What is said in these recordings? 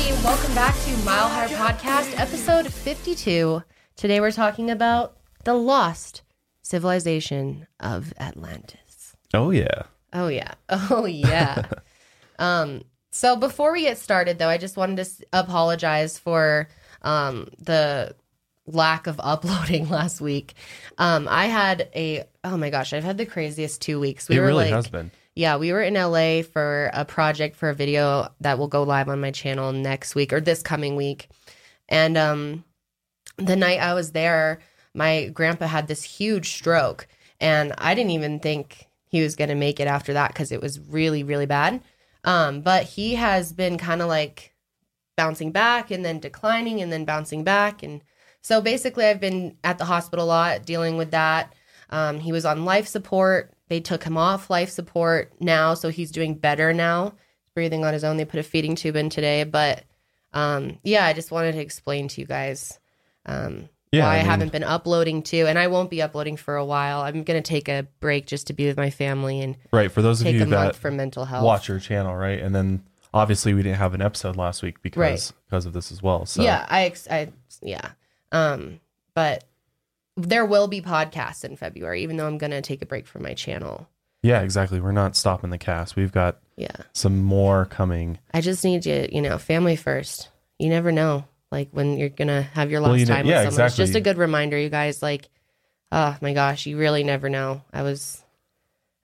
everybody. Welcome back to Mile High Podcast, episode 52. Today we're talking about the lost civilization of Atlantis. Oh yeah. Oh, yeah. Oh, yeah. um, so before we get started, though, I just wanted to apologize for um, the lack of uploading last week. Um, I had a, oh my gosh, I've had the craziest two weeks. We it were really like, has been. Yeah, we were in LA for a project for a video that will go live on my channel next week or this coming week. And um the night I was there, my grandpa had this huge stroke and I didn't even think he was going to make it after that cuz it was really really bad. Um but he has been kind of like bouncing back and then declining and then bouncing back and so basically I've been at the hospital a lot dealing with that. Um, he was on life support. They took him off life support now, so he's doing better now. He's breathing on his own. They put a feeding tube in today, but um, yeah, I just wanted to explain to you guys um, Yeah, why I, I haven't been uploading too, and I won't be uploading for a while. I'm gonna take a break just to be with my family and Right. For those of you that for mental health. watch your channel, right? And then obviously we didn't have an episode last week because Right. because of this as well. So Yeah, I, I, yeah. Um, but there will be podcasts in February, even though I'm gonna take a break from my channel. yeah, exactly. We're not stopping the cast. We've got Yeah, some more coming. I just need you, you know, family first. You never know, like when you're gonna have your Well, last you know- time yeah, with someone. It's just a good reminder, you guys. Like, oh my gosh, you really never know. I was,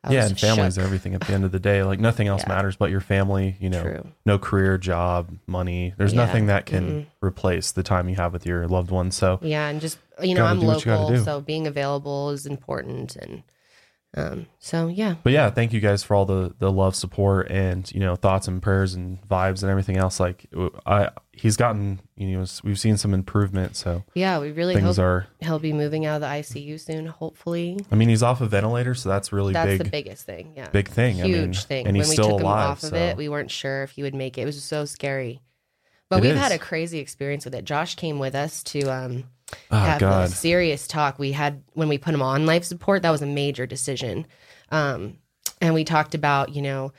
I yeah, was and shook. are everything at the end of the day. Like nothing else Yeah. matters but your family, you know. True. No career, job, money. There's Yeah. nothing that can replace the time you have with your loved ones. So Yeah, and just you know, Gotta I'm do what you gotta local, so being available is important, and um, so yeah, but yeah, thank you guys for all the the love, support, and you know thoughts and prayers and vibes and everything else. Like I, he's gotten, you know, we've seen some improvement. So yeah, we really things hope are. he'll be moving out of the ICU soon. Hopefully, I mean, he's off a ventilator, so that's really that's big, the biggest thing. Yeah, big thing. huge I mean, thing. and he's when we still took alive. him off of it, we weren't sure if he would make it. It was so scary. But It we've is. had a crazy experience with it. Josh came with us to um, oh have a God, serious talk. We had when we put him on life support. That was a major decision, um, and we talked about you know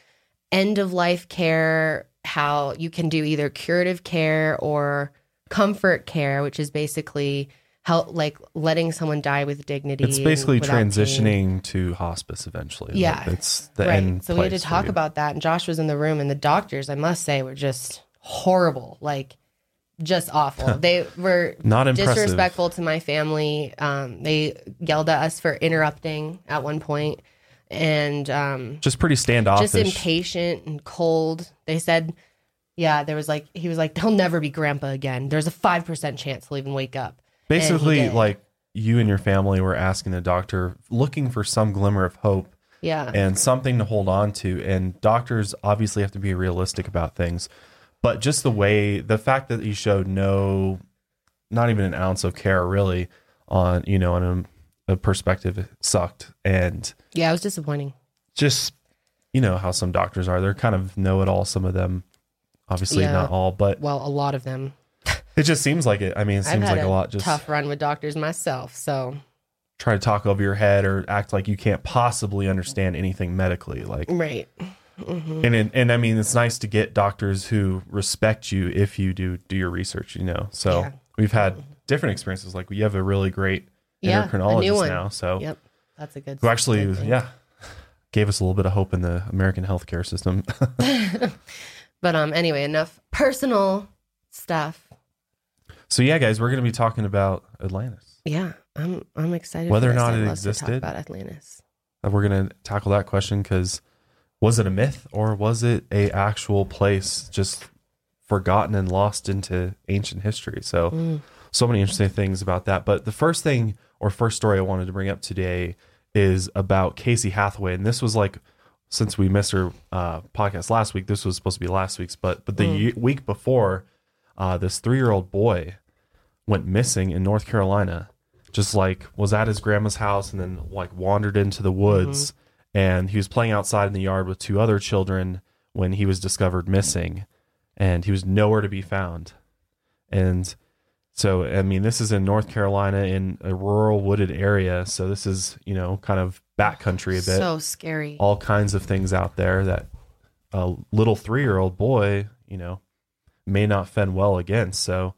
end of life care, how you can do either curative care or comfort care, which is basically help like letting someone die with dignity. it's basically without pain. transitioning to hospice eventually. Like, Yeah. it's the right. end. So we had to talk about that, and Josh was in the room, and the doctors, I must say, were just horrible, like just awful. they were Not impressive. disrespectful to my family. Um, they yelled at us for interrupting at one point, and um, just pretty standoffish. just impatient and cold. They said, "Yeah, there was like he was like they'll never be grandpa again. There's a five percent chance he'll even wake up." Basically, like you and your family were asking the doctor, looking for some glimmer of hope Yeah, and something to hold on to. And doctors obviously have to be realistic about things. But just the way, the fact that he showed no, not even an ounce of care really on, you know, on a, a perspective sucked. And yeah, it was disappointing. just, you know, how some doctors are. They're kind of know it all, some of them. Obviously, Yeah. not all, but Well, a lot of them. it just seems like it. I mean, it seems like a lot just tough run with doctors myself, so try to talk over your head or act like you can't possibly understand anything medically. Like, right. And and, and I mean, it's nice to get doctors who respect you if you do do your research. You know, so Yeah. we've had different experiences. Like we have a really great Yeah, endocrinologist now. So Yep, that's a good. who actually, good yeah, gave us a little bit of hope in the American healthcare system. But um, anyway, enough personal stuff. so yeah, guys, we're gonna be talking about Atlantis. Yeah, I'm I'm excited. Whether or not I'd it to existed. about Atlantis. Uh, We're gonna tackle that question because was it a myth or was it a actual place just forgotten and lost into ancient history? So Mm. so many interesting things about that. But the first thing or first story I wanted to bring up today is about Casey Hathaway, and this was like since we missed her uh, podcast last week, this was supposed to be last week's, but but the ye- week before, uh, this three year old boy went missing in North Carolina. Just like was at his grandma's house and then like wandered into the woods, and he was playing outside in the yard with two other children when he was discovered missing, and he was nowhere to be found. And so, I mean, this is in North Carolina in a rural wooded area. So this is, you know, kind of backcountry a bit. So scary. All kinds of things out there that a little three year old boy, you know, may not fend well against. So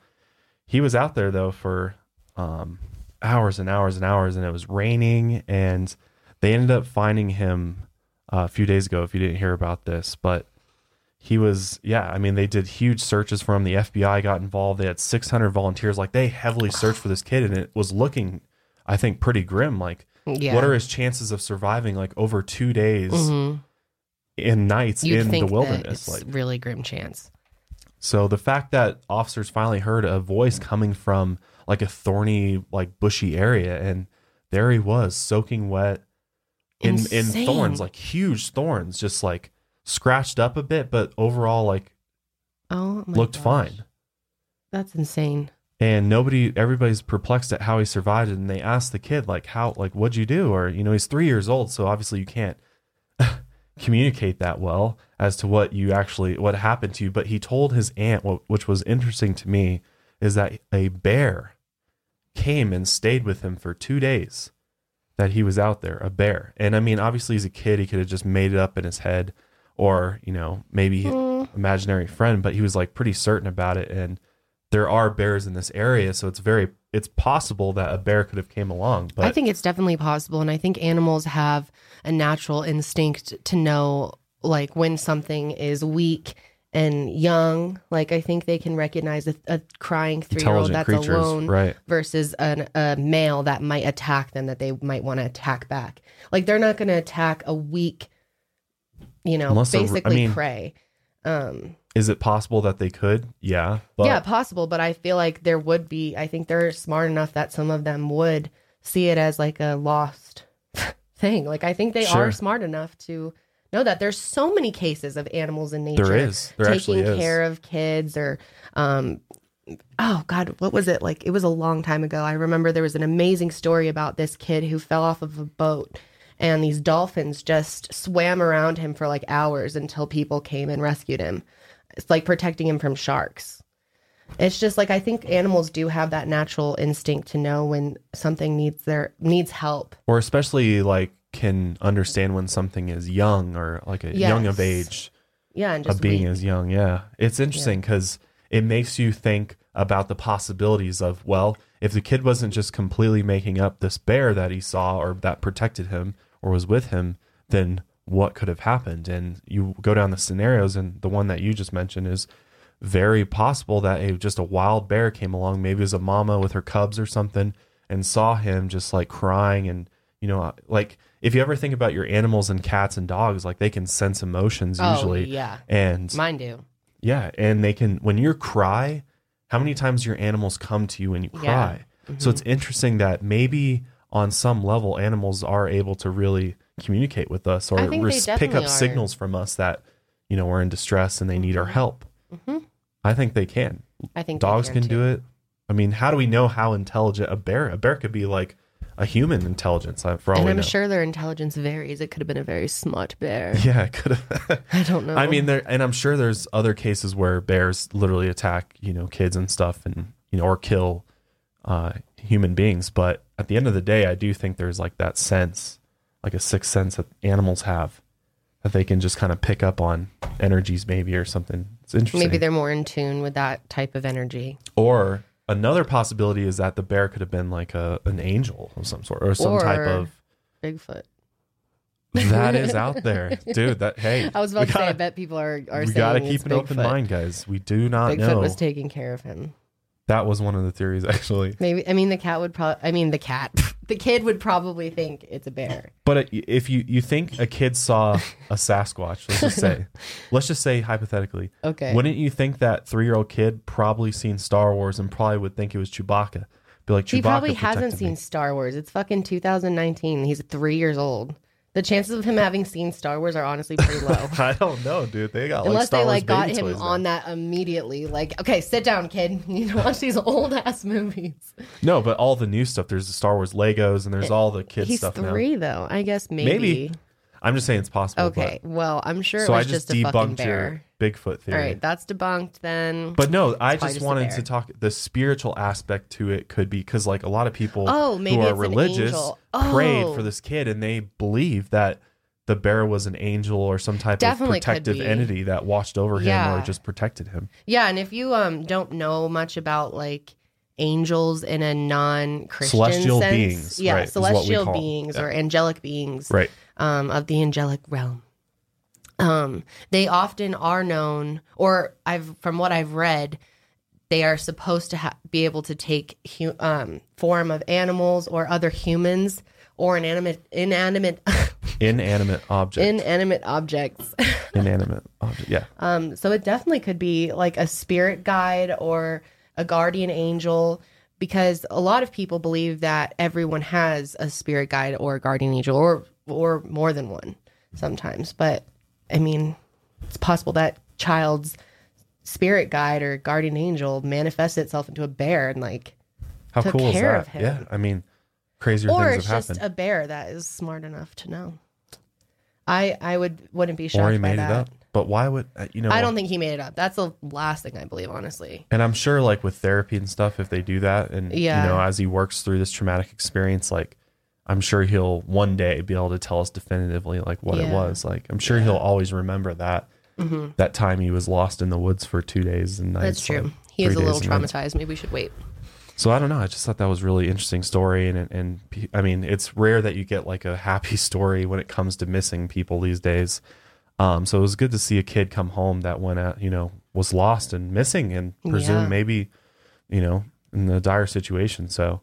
he was out there though for um, hours and hours and hours, and it was raining, and they ended up finding him uh, a few days ago. If you didn't hear about this, but he was yeah. I mean, they did huge searches for him. The FBI got involved. They had 600 volunteers. Like they heavily searched for this kid, and it was looking, I think, pretty grim. Like Yeah. what are his chances of surviving like over two days Mhm. in nights You'd in the wilderness? it's Like really grim chance. so the fact that officers finally heard a voice coming from like a thorny, like bushy area, and there he was soaking wet in in thorns, like huge thorns, just like scratched up a bit, but overall like Oh, looked gosh. fine. That's insane. And nobody, everybody's perplexed at how he survived it. And they asked the kid, like, how, like, what'd you do? Or, you know, he's three years old. So obviously you can't communicate that well as to what you actually, what happened to you. But he told his aunt, what, which was interesting to me, is that a bear came and stayed with him for two days that he was out there, a bear. And I mean, obviously as a kid. He could have just made it up in his head or, you know, maybe Mm. imaginary friend, but he was like pretty certain about it. And there are bears in this area. So it's very, it's possible that a bear could have came along. But I think it's definitely possible. And I think animals have a natural instinct to know, like, when something is weak and young. Like, I think they can recognize a, a crying three year old that's creatures, alone right? versus an, a male that might attack them that they might want to attack back. Like, they're not going to attack a weak, you know, Unless they're- I basically mean- prey. Um, Is it possible that they could? Yeah. But yeah, possible, but I feel like there would be. I think they're smart enough that some of them would see it as like a lost thing. Like I think they Sure. are smart enough to know that there's so many cases of animals in nature there is. There taking is. care of kids or um oh god what was it? Like it was a long time ago. I remember there was an amazing story about this kid who fell off of a boat and these dolphins just swam around him for like hours until people came and rescued him. It's like protecting him from sharks. It's just like i think animals do have that natural instinct to know when something needs their needs help. Or especially like can understand when something is young or like a young of age yeah and just of being weak. as young. Yeah. It's interesting because it makes you think about the possibilities of, well, if the kid wasn't just completely making up this bear that he saw or that protected him or was with him, then what could have happened? And you go down the scenarios, and the one that you just mentioned is very possible that a, just a wild bear came along, maybe it was a mama with her cubs or something, and saw him just like crying and you know uh, like if you ever think about your animals and cats and dogs like they can sense emotions Oh, usually yeah and mine do yeah, and they can when you cry, how many times your animals come to you when you Yeah. cry? So it's interesting that maybe on some level animals are able to really communicate with us or I think they res- pick up are. signals from us that you know we're in distress and they need our help. Mhm. I think they can. i think Dogs can do it. I mean, how do we know how intelligent a bear? A bear could be like a human intelligence uh, for all and I'm know. sure their intelligence varies. It could have been a very smart bear. Yeah, it could have. I don't know. I mean, there, and I'm sure there's other cases where bears literally attack, you know, kids and stuff, and you know, or kill uh, human beings. But at the end of the day, I do think there's like that sense, like a sixth sense that animals have, that they can just kind of pick up on energies, maybe or something. It's interesting. maybe they're more in tune with that type of energy. or another possibility is that the bear could have been like a an angel of some sort, or some type of Bigfoot. that is out there, dude. That hey, I was about to say, I bet people are are we gotta it's keep an open mind, guys. We do not Bigfoot know. was taking care of him. That was one of the theories, actually. Maybe I mean the cat would probably. I mean the cat. the kid would probably think it's a bear. But if you you think a kid saw a Sasquatch, let's just say, let's just say hypothetically, Okay. wouldn't you think that three year old kid probably seen Star Wars and probably would think it was Chewbacca? Be like, Chewbacca he probably hasn't seen me. Star Wars. It's fucking 2019. He's three years old. The chances of him having seen Star Wars are honestly pretty low. I don't know, dude. They got like Unless Star they Wars like got him toys now. on that immediately. Like, okay, sit down, kid. You need to watch these old ass movies. No, but all the new stuff. There's the Star Wars Legos and there's all the kids He's stuff now. three though. I guess maybe. Maybe. I'm just saying it's possible. Okay. Well, I'm sure but- it so I was just, just, a fucking debunked your. Bigfoot theory. All right, that's debunked then. But no, I just just wanted to talk. The spiritual aspect to it could be because, like, a lot of people Oh, who are religious angel. prayed Oh. for this kid, and they believe that the bear was an angel or some type Definitely of protective entity that watched over him Yeah. or just protected him. Yeah, and if you um don't know much about like angels in a non-Christian Celestial sense, beings, yeah, right, is what we celestial beings or angelic beings, Right. Um, of the angelic realm. Um, they often are known, or I've from what I've read, they are supposed to ha- be able to take hu- um, form of animals or other humans or inanimate inanimate Inanimate objects inanimate objects. Inanimate object. Yeah. Um, so it definitely could be like a spirit guide or a guardian angel because a lot of people believe that everyone has a spirit guide or a guardian angel or or more than one sometimes. But I mean, it's possible that child's spirit guide or guardian angel manifests itself into a bear and like How took cool is care that? of him. Yeah. I mean, crazier or things it's just a bear that is smart enough to know. I I would wouldn't be or he shocked by made that. it up. But why would uh, you know? I don't think he made it up. That's the last thing I believe, honestly. And I'm sure, like with therapy and stuff, if they do that, and Yeah. you know, as he works through this traumatic experience, like I'm sure he'll one day be able to tell us definitively, like what it was. Like I'm sure he'll always remember that that time he was lost in the woods for two days and nights. Mm-hmm. That's true. like, he is a little nights. traumatized. Maybe we should wait. So I don't know. I just thought that was a really interesting story, and and I mean, it's rare that you get like a happy story when it comes to missing people these days. Um, so it was good to see a kid come home that went out, you know, was lost and missing, and presumed Yeah. maybe, you know, in a dire situation. So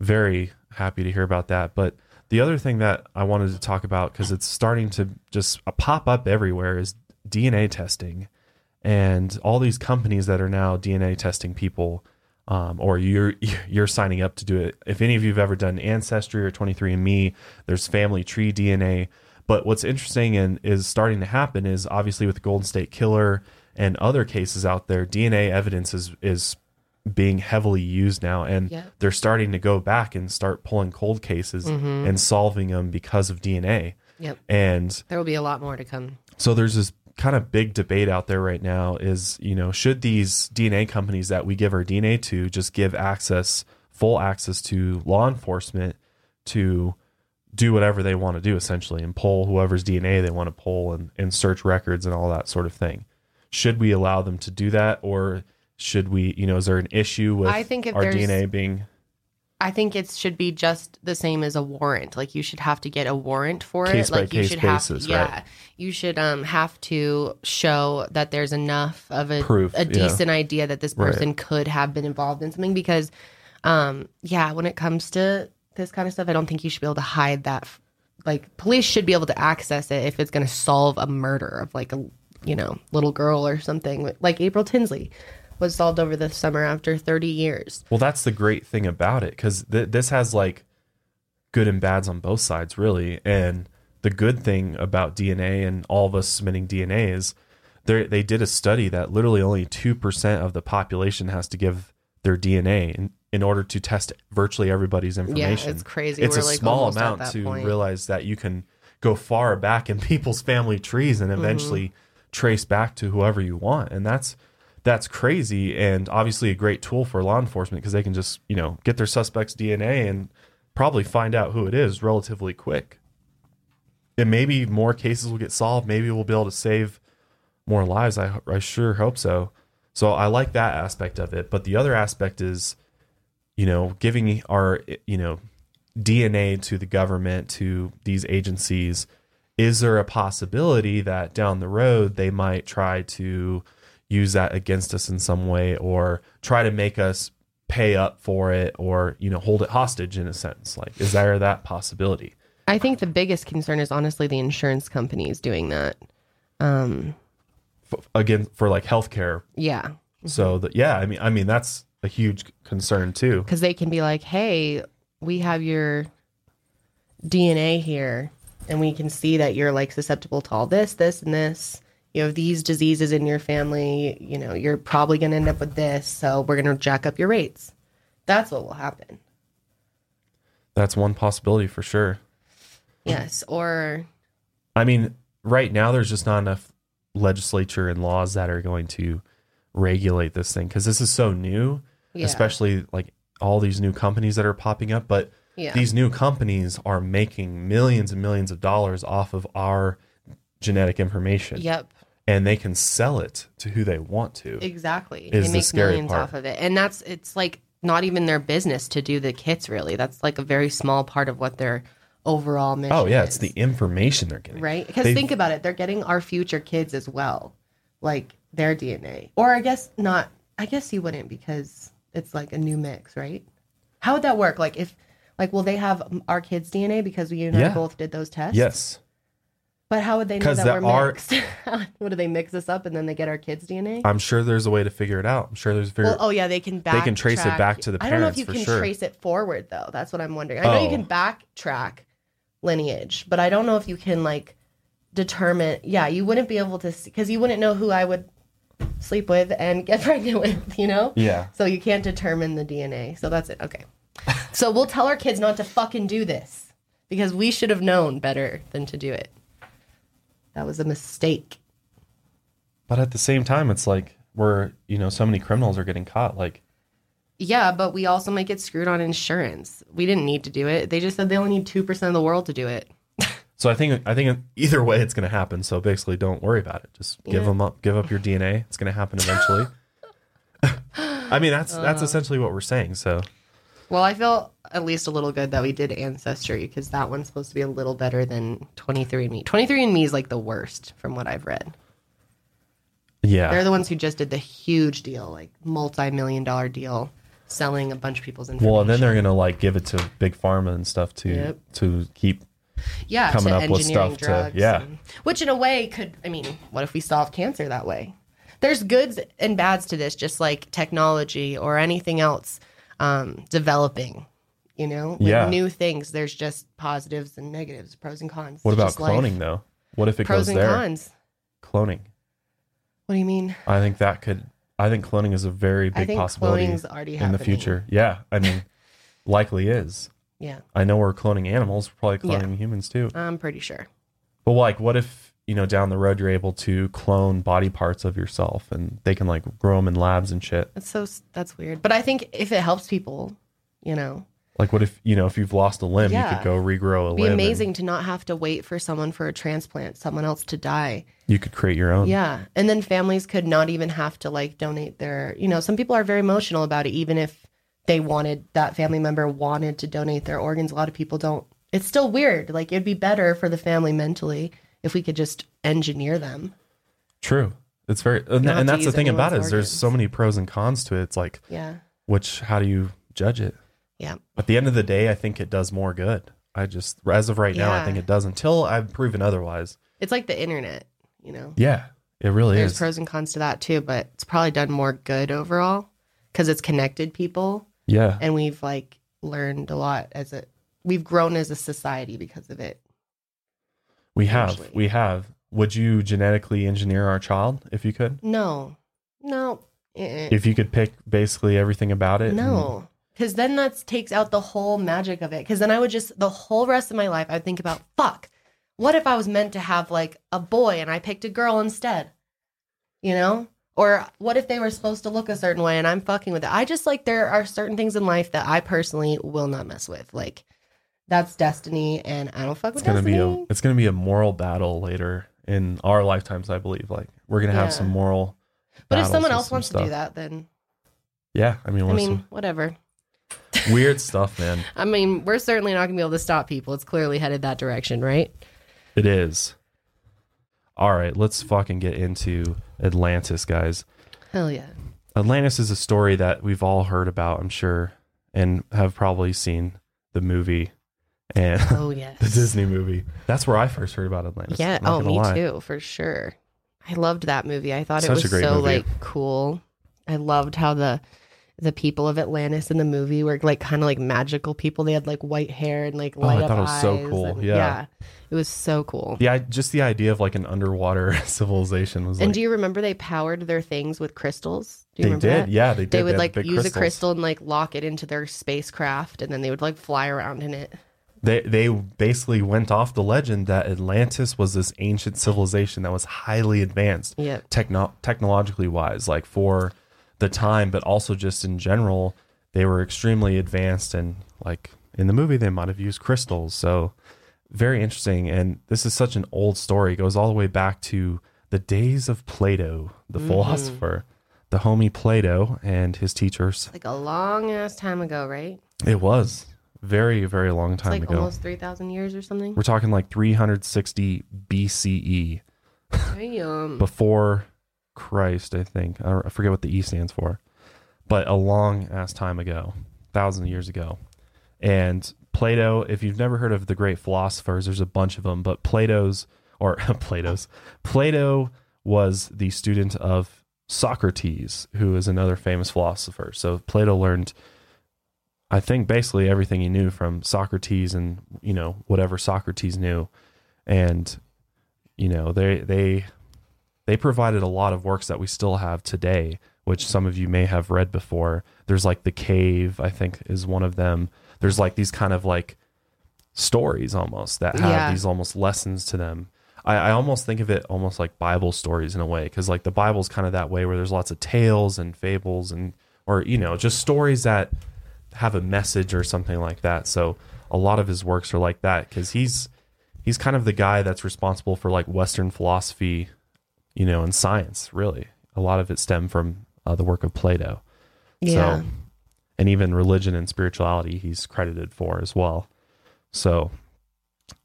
very happy to hear about that. But the other thing that I wanted to talk about because it's starting to just pop up everywhere is DNA testing, and all these companies that are now DNA testing people um, or you're you're signing up to do it. If any of you've ever done Ancestry or 23andMe, there's family tree DNA. But what's interesting and is starting to happen is obviously with the Golden State Killer and other cases out there, DNA evidence is is being heavily used now, and Yeah. they're starting to go back and start pulling cold cases mm-hmm. and solving them because of DNA. Yep. And There will be a lot more to come. so there's this kind of big debate out there right now is, you know, should these DNA companies that we give our DNA to just give access, full access to law enforcement to do whatever they want to do essentially and pull whoever's DNA they want to pull and, and search records and all that sort of thing. Should we allow them to do that or should we, you know, is there an issue with I think if our DNA being I think it should be just the same as a warrant. Like you should have to get a warrant for Case it. by Like you should basis, have, right. yeah, you should um have to show that there's enough of a Proof, a yeah. decent idea that this Right. person could have been involved in something. Because, um, yeah, when it comes to this kind of stuff, I don't think you should be able to hide that. f- Like police should be able to access it if it's going to solve a murder of like a you know little girl or something. Like April Tinsley was solved over the summer after 30 years. Well, that's the great thing about it because th- this has like good and bads on both sides, really. And the good thing about DNA and all of us submitting DNA is they they did a study that literally only two percent of the population has to give their DNA in, in order to test virtually everybody's information. it's crazy. It's We're, a like, small amount to point. realize that you can go far back in people's family trees and mm-hmm. eventually trace back to whoever you want, and that's that's crazy and obviously a great tool for law enforcement because they can just you know get their suspect's DNA and probably find out who it is relatively quick. And maybe more cases will get solved. Maybe we'll be able to save more lives. I I sure hope so. So I like that aspect of it. But the other aspect is, you know, giving our you know DNA to the government to these agencies. Is there a possibility that down the road they might try to use that against us in some way or try to make us pay up for it or you know hold it hostage in a sense. Like is there that possibility? I think the biggest concern is honestly the insurance companies doing that. Um, F- again for like healthcare. Yeah, so that yeah i mean i mean that's a huge concern too. Because they can be like, "Hey, we have your DNA here, and we can see that you're like susceptible to all this, this, and this. You have these diseases in your family. You know, you're probably going to end up with this, so we're going to jack up your rates." That's what will happen. that's one possibility for sure Yes, or i mean right now there's just not enough legislature and laws that are going to regulate this thing because this is so new Yeah. especially like all these new companies that are popping up but Yeah. these new companies are making millions and millions of dollars off of our genetic information. Yep. And they can sell it to who they want to. Exactly. Is they the make scary millions part. off of it. And that's it's like not even their business to do the kits really. That's like a very small part of what their overall mission oh yeah, it's the information they're getting. right? Because think about it, they're getting our future kids as well. Like their DNA. Or I guess not I guess you wouldn't because it's like a new mix, right? How would that work? Like if like will they have our kids' DNA because we and I both did those tests? Yes. But how would they know that we're are- mixed? what do they mix us up and then they get our kids' DNA? I'm sure there's a way to figure it out. I'm sure there's a figure Well, oh yeah, they can back. can trace it back to the I don't know if you can sure. trace it forward though. That's what I'm wondering. I know you Oh. can backtrack lineage, but I don't know if you can like determine. Yeah, you wouldn't be able to because you wouldn't know who I would sleep with and get pregnant with. You know. Yeah. So you can't determine the DNA. So that's it. Okay. so we'll tell our kids not to fucking do this because we should have known better than to do it. That was a mistake. But at the same time, it's like we're, you know, so many criminals are getting caught. Like, Yeah, but we also might get screwed on insurance. We didn't need to do it. They just said they only need two percent of the world to do it. so I think, I think either way it's going to happen. So basically, don't worry about it. Just give them up, give up your DNA. It's going to happen eventually. I mean, that's Uh. that's essentially what we're saying. So Well, I feel at least a little good that we did ancestry because that one's supposed to be a little better than 23andMe. 23andMe is like the worst from what I've read. yeah, They're the ones who just did the huge deal, like multi-million dollar deal, selling a bunch of people's information. well, and then they're going to like give it to big pharma and stuff to Yep. to keep. yeah, coming to up with stuff to- drugs yeah. and- which in a way could, I mean, what if we solve cancer that way? There's goods and bads to this, just like technology or anything else um, developing. You know, with Yeah. new things. There's just positives and negatives, pros and cons. What It's about just life. cloning though? What if it Pros goes and there? cons. Cloning. What do you mean? I think that could. I think cloning is a very big possibility in the future. Yeah, I mean, likely is. Yeah, I know we're cloning animals, we're probably Yeah. cloning humans too. I'm pretty sure. But like, what if you know down the road you're able to clone body parts of yourself and they can like grow them in labs and shit? That's so that's weird. But I think if it helps people, you know, Like, what if you know if you've lost a limb, you could go regrow a it'd be limb. and amazing to not have to wait for someone for a transplant, someone else to die. You could create your own. Yeah. And then families could not even have to like donate their, you know, some people are very emotional about it, even if they wanted that family member wanted to donate their organs. A lot of people don't. It's still weird. Like it'd be better for the family mentally if we could just engineer them. True. It's very, and, and that's the thing about it is there's organs. so many pros and cons to it. It's like, Yeah. which, how do you judge it? Yeah. At the end of the day, I think it does more good. I just, as of right now, I think it does until I've proven otherwise. It's like the internet, you know. Yeah, it really There's is. There's pros and cons to that too, but it's probably done more good overall because it's connected people yeah. and we've like learned a lot as a we've grown as a society because of it. We have. Usually. We have. Would you genetically engineer our child if you could? No. No. If you could pick basically everything about it? and- No. Because then that takes out the whole magic of it. Because then I would just, the whole rest of my life, I'd think about, fuck, what if I was meant to have like a boy and I picked a girl instead? You know? Or what if they were supposed to look a certain way and I'm fucking with it? I just like, there are certain things in life that I personally will not mess with. Like, that's destiny and I don't fuck with it's gonna destiny. be a it's gonna be a moral battle later in our lifetimes, I believe. Like we're gonna have Yeah. some moral. but if battles someone with else some wants to stuff. do that, then yeah, I mean, I mean, whatever. weird stuff, man. I mean, we're certainly not gonna be able to stop people. It's clearly headed that direction, right? It is. All right, let's fucking get into Atlantis, guys. Hell yeah. Atlantis is a story that we've all heard about, I'm sure, and have probably seen the movie and Oh yes. the Disney movie. That's where I first heard about Atlantis. Yeah. Oh, me lie. too, for sure. I loved that movie. I thought Such it was so movie. like cool. I loved how the the people of Atlantis in the movie were like kind of like magical people. They had like white hair and like Oh, light I up thought it was so cool. and- Yeah. It was so cool. Yeah, just the idea of like an underwater civilization was like and do you remember they powered their things with crystals? Do you they remember did. that? Yeah, they did. They would had like use a crystal and like lock it into their spacecraft and then they would like fly around in it. They they basically went off the legend that Atlantis was this ancient civilization that was highly advanced. Yep. techno- technologically wise, like for the time, but also just in general, they were extremely advanced and like in the movie they might have used crystals. So very interesting. And this is such an old story. It goes all the way back to the days of Plato, the Mm-hmm. philosopher, the homie Plato and his teachers. Like a long ass time ago, right? It was very, very long It's time like ago. almost 3,000 years or something. We're talking like 360 BCE Damn. before Christ, I think. I, I forget what the E stands for, but a long ass time ago, thousands of years ago. And Plato, if you've never heard of the great philosophers, there's a bunch of them, but Plato's, or Plato's, Plato was the student of Socrates, who is another famous philosopher. So Plato learned, I think, basically everything he knew from Socrates and, you know, whatever Socrates knew. And, you know, they, they, they provided a lot of works that we still have today, which some of you may have read before. There's like The Cave, I think, is one of them. There's like these kind of like stories almost that have Yeah. these almost lessons to them. I, I almost think of it almost like Bible stories in a way, because like the Bible's kind of that way where there's lots of tales and fables and, or, you know, just stories that have a message or something like that. So a lot of his works are like that because he's, he's kind of the guy that's responsible for like Western philosophy you know, and science, really. A lot of it stemmed from uh, the work of Plato. yeah. So, and even religion and spirituality, he's credited for as well. So,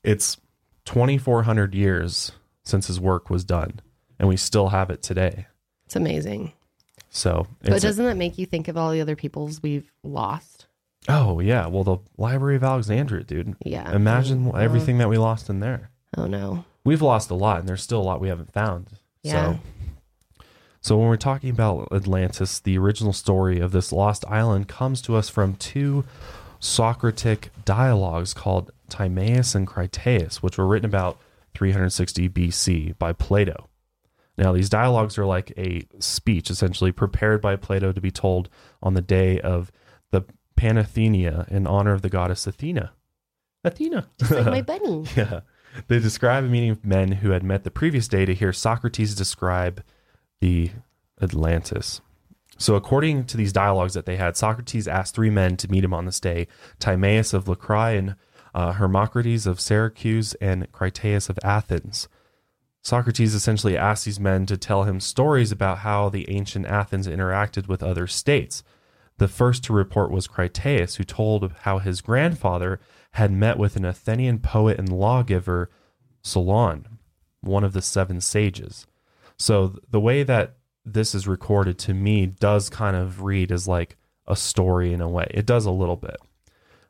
it's 2,400 years since his work was done, and we still have it today. It's amazing. So, But it's a- doesn't that make you think of all the other peoples we've lost? Oh, yeah. Well, the Library of Alexandria, dude. Yeah. Imagine Oh, everything that we lost in there. Oh, no. We've lost a lot, and there's still a lot we haven't found. Yeah. So, so when we're talking about Atlantis, the original story of this lost island comes to us from two Socratic dialogues called Timaeus and Critias, which were written about 360 BC by Plato. Now, these dialogues are like a speech, essentially prepared by Plato to be told on the day of Panathenaea in honor of the goddess Athena. Athena. Just like my bunny. Yeah. They describe a meeting of men who had met the previous day to hear Socrates describe the Atlantis. So, according to these dialogues that they had, Socrates asked three men to meet him on this day Timaeus of Locri and uh, Hermocrates of Syracuse and Critias of Athens. Socrates essentially asked these men to tell him stories about how the ancient Athens interacted with other states. The first to report was Critias, who told how his grandfather had met with an Athenian poet and lawgiver, Solon, one of the seven sages. So the way that this is recorded to me does kind of read as like a story in a way. It does a little bit.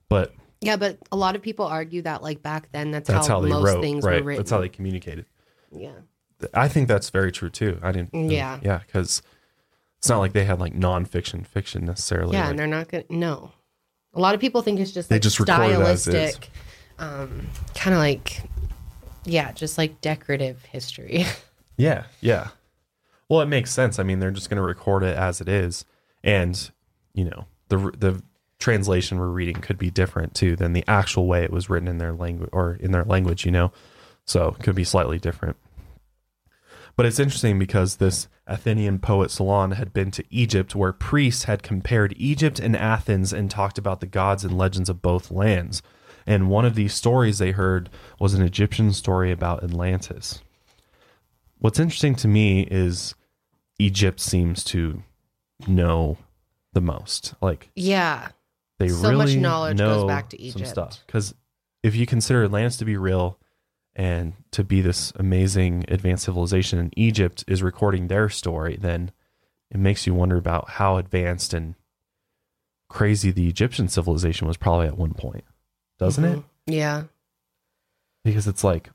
But Yeah, but a lot of people argue that, like, back then, that's, that's how, how, most wrote, things right? were written. That's how they communicated. yeah. I think that's very true too. I didn't. Yeah. Yeah, because it's not like they had like nonfiction fiction necessarily. Yeah, like- and they're not going to, no. A lot of people think it's just They like just record it as is. stylistic, um, kind of like, yeah, just like decorative history. Yeah, yeah. Well, it makes sense. I mean, they're just going to record it as it is, and you know, the the translation we're reading could be different too than the actual way it was written in their language or in their language. You know, so it could be slightly different. But it's interesting because this Athenian poet Solon had been to Egypt, where priests had compared Egypt and Athens and talked about the gods and legends of both lands. And one of these stories they heard was an Egyptian story about Atlantis. What's interesting to me is Egypt seems to know the most. Like yeah. they So really much knowledge goes know back to some Egypt. stuff. Because if you consider Atlantis to be real and to be this amazing advanced civilization, and Egypt is recording their story, then it makes you wonder about how advanced and crazy the Egyptian civilization was probably at one point, doesn't it? Mhm. Yeah. because it's like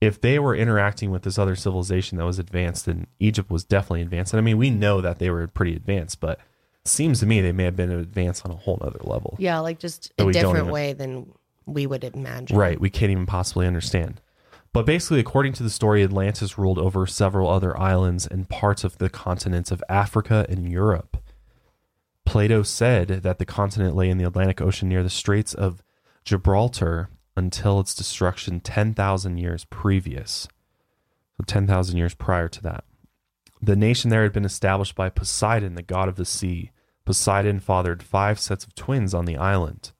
if they were interacting with this other civilization that was advanced then egypt was definitely advanced and i mean we know that they were pretty advanced but it seems to me they may have been advanced on a whole other level Yeah, like just a different even- way than we would imagine. right we can't even possibly understand but basically according to the story atlantis ruled over several other islands and parts of the continents of africa and europe plato said that the continent lay in the atlantic ocean near the straits of gibraltar until its destruction 10,000 years previous. So 10,000 years prior to that. The nation there had been established by Poseidon, the god of the sea. Poseidon fathered five sets of twins on the island.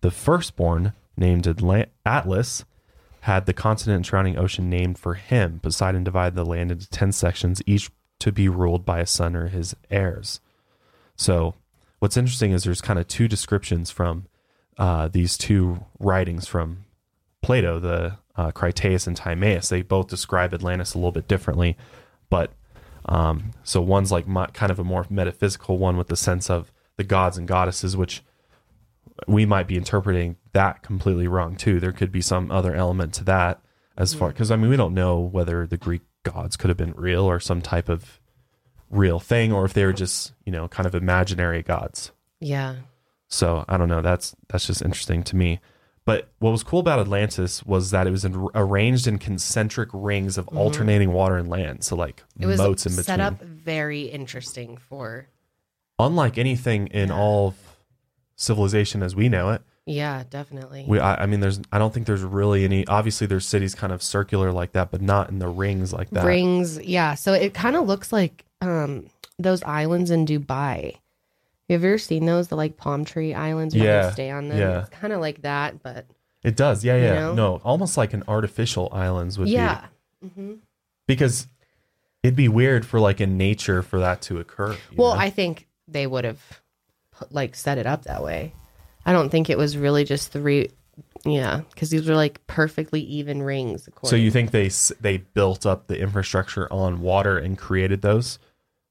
The firstborn, named Atla- Atlas, had the continent and surrounding ocean named for him. Poseidon divided the land into 10 sections, each to be ruled by a son or his heirs. So, what's interesting is there's kind of two descriptions from uh, these two writings from Plato, the uh, Critias and Timaeus. They both describe Atlantis a little bit differently, but um, so one's like my, kind of a more metaphysical one with the sense of the gods and goddesses, which we might be interpreting that completely wrong too. There could be some other element to that as far because I mean we don't know whether the Greek gods could have been real or some type of real thing or if they were just you know kind of imaginary gods. Yeah. So I don't know. That's that's just interesting to me. But what was cool about Atlantis was that it was in, arranged in concentric rings of mm-hmm. alternating water and land. So like It was moats in between. set up very interesting for Unlike anything in all of civilization as we know it, yeah, definitely. we I, I mean there's I don't think there's really any. Obviously, there's cities kind of circular like that, but not in the rings like that. Rings, yeah. So it kind of looks like um those islands in Dubai. Have you ever seen those? The like palm tree islands where Yeah, you stay on them. yeah. It's kind of like that, but It does, yeah, yeah. know? No, almost like an artificial islands would be yeah. hmm because it'd be weird for like in nature for that to occur. Well, know? I think they would have like set it up that way. I don't think it was really just three. Yeah, because these were like perfectly even rings. So you think they s- they built up the infrastructure on water and created those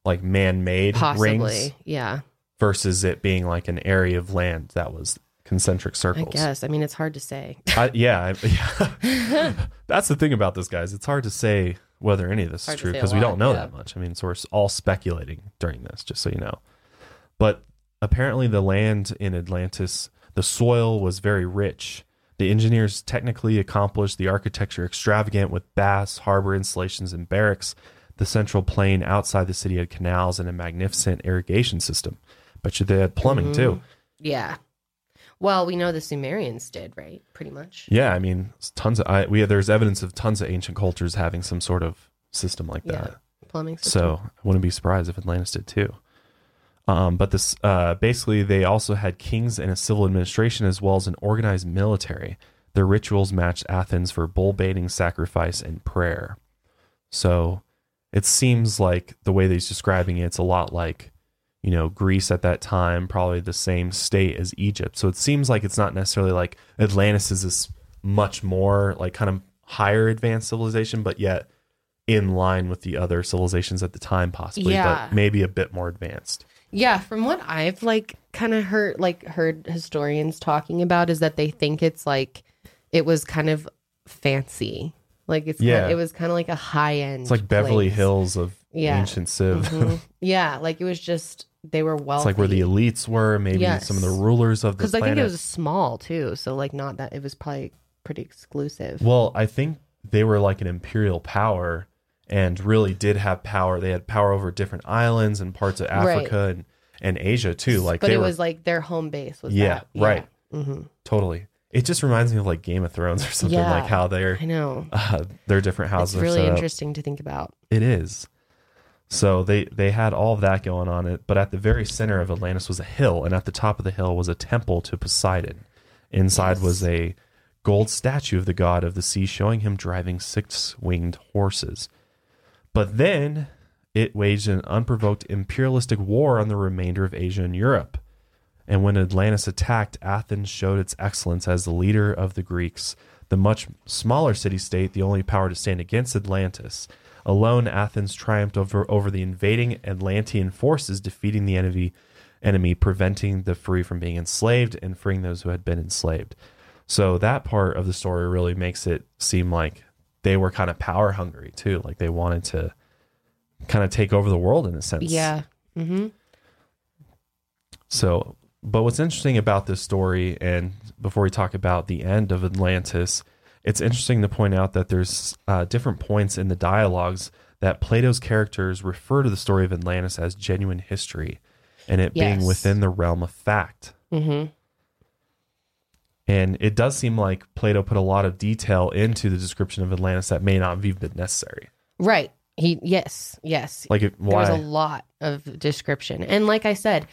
like man-made possibly? rings Yeah, versus it being like an area of land that was concentric circles. I guess. I mean, it's hard to say. I, yeah, I, yeah. That's the thing about this, guys. It's hard to say whether any of this Hard is true because we don't know yeah. that much. I mean, so we're all speculating during this, just so you know. But apparently, the land in Atlantis, the soil was very rich. The engineers technically accomplished the architecture extravagant with baths, harbor installations, and barracks. The central plain outside the city had canals and a magnificent irrigation system. But you they had plumbing mm-hmm. too. Yeah. Well, we know the Sumerians did, right? Pretty much. Yeah, I mean, tons of I, we there's evidence of tons of ancient cultures having some sort of system like Yeah. that. Plumbing system. So I wouldn't be surprised if Atlantis did too. Um, but this uh, basically they also had kings and a civil administration as well as an organized military. Their rituals matched Athens for bull baiting, sacrifice, and prayer. So it seems like the way that he's describing it, it's a lot like, you know, Greece at that time, probably the same state as Egypt. So it seems like it's not necessarily like Atlantis is this much more like kind of higher advanced civilization, but yet in line with the other civilizations at the time, possibly, Yeah. but maybe a bit more advanced. Yeah, from what I've like kind of heard like heard historians talking about is that they think it's like it was kind of fancy. Like it's Yeah. it was kind of like a high end. It's like Beverly Hills of Yeah. ancient Civ. Mhm. yeah, like it was just they were wealthy. it's like where the elites were, maybe Yes. some of the rulers of the because I think it was small too, so like not that it was probably pretty exclusive. Well, I think they were like an imperial power and really did have power. They had power over different islands and parts of Africa and, and Asia too. Like but it were was like their home base was Yeah, that. right. hmm totally. It just reminds me of like Game of Thrones or something Yeah. like how they're I know. uh, their different houses It's really interesting to think about. It is. So they they had all of that going on it, but at the very center of Atlantis was a hill, and at the top of the hill was a temple to Poseidon. Inside Yes. was a gold statue of the god of the sea, showing him driving six winged horses. But then it waged an unprovoked imperialistic war on the remainder of Asia and Europe. And when Atlantis attacked, Athens showed its excellence as the leader of the Greeks. The much smaller city state, the only power to stand against Atlantis. Alone, Athens triumphed over, over the invading Atlantean forces, defeating the enemy, enemy, preventing the free from being enslaved and freeing those who had been enslaved. So that part of the story really makes it seem like they were kind of power hungry too. Like they wanted to kind of take over the world in a sense. Yeah. Mm-hmm. So, but what's interesting about this story, and before we talk about the end of Atlantis, it's interesting to point out that there's uh, different points in the dialogues that Plato's characters refer to the story of Atlantis as genuine history and it being within the realm of fact. hmm And it does seem like Plato put a lot of detail into the description of Atlantis that may not have been necessary. Right. He yes, yes. Like, it, there was a lot of description. And like I said,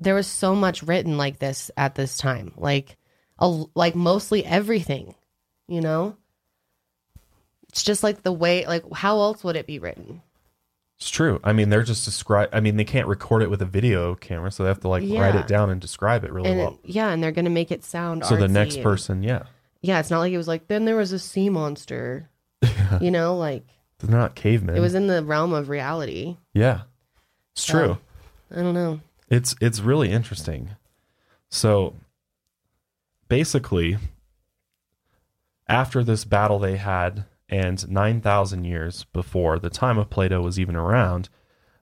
there was so much written like this at this time. Like a, like mostly everything, you know? It's just like the way like how else would it be written? It's true. I mean, they're just describe. I mean, they can't record it with a video camera, so they have to like write it down and describe it really And well. yeah, and they're gonna make it sound So the next and- person, yeah, Yeah, it's not like it was like then there was a sea monster. you know, like they're not cavemen. it was in the realm of reality. yeah, it's true. I don't know. It's it's really interesting. So basically, after this battle they had, and nine thousand years before the time of Plato was even around,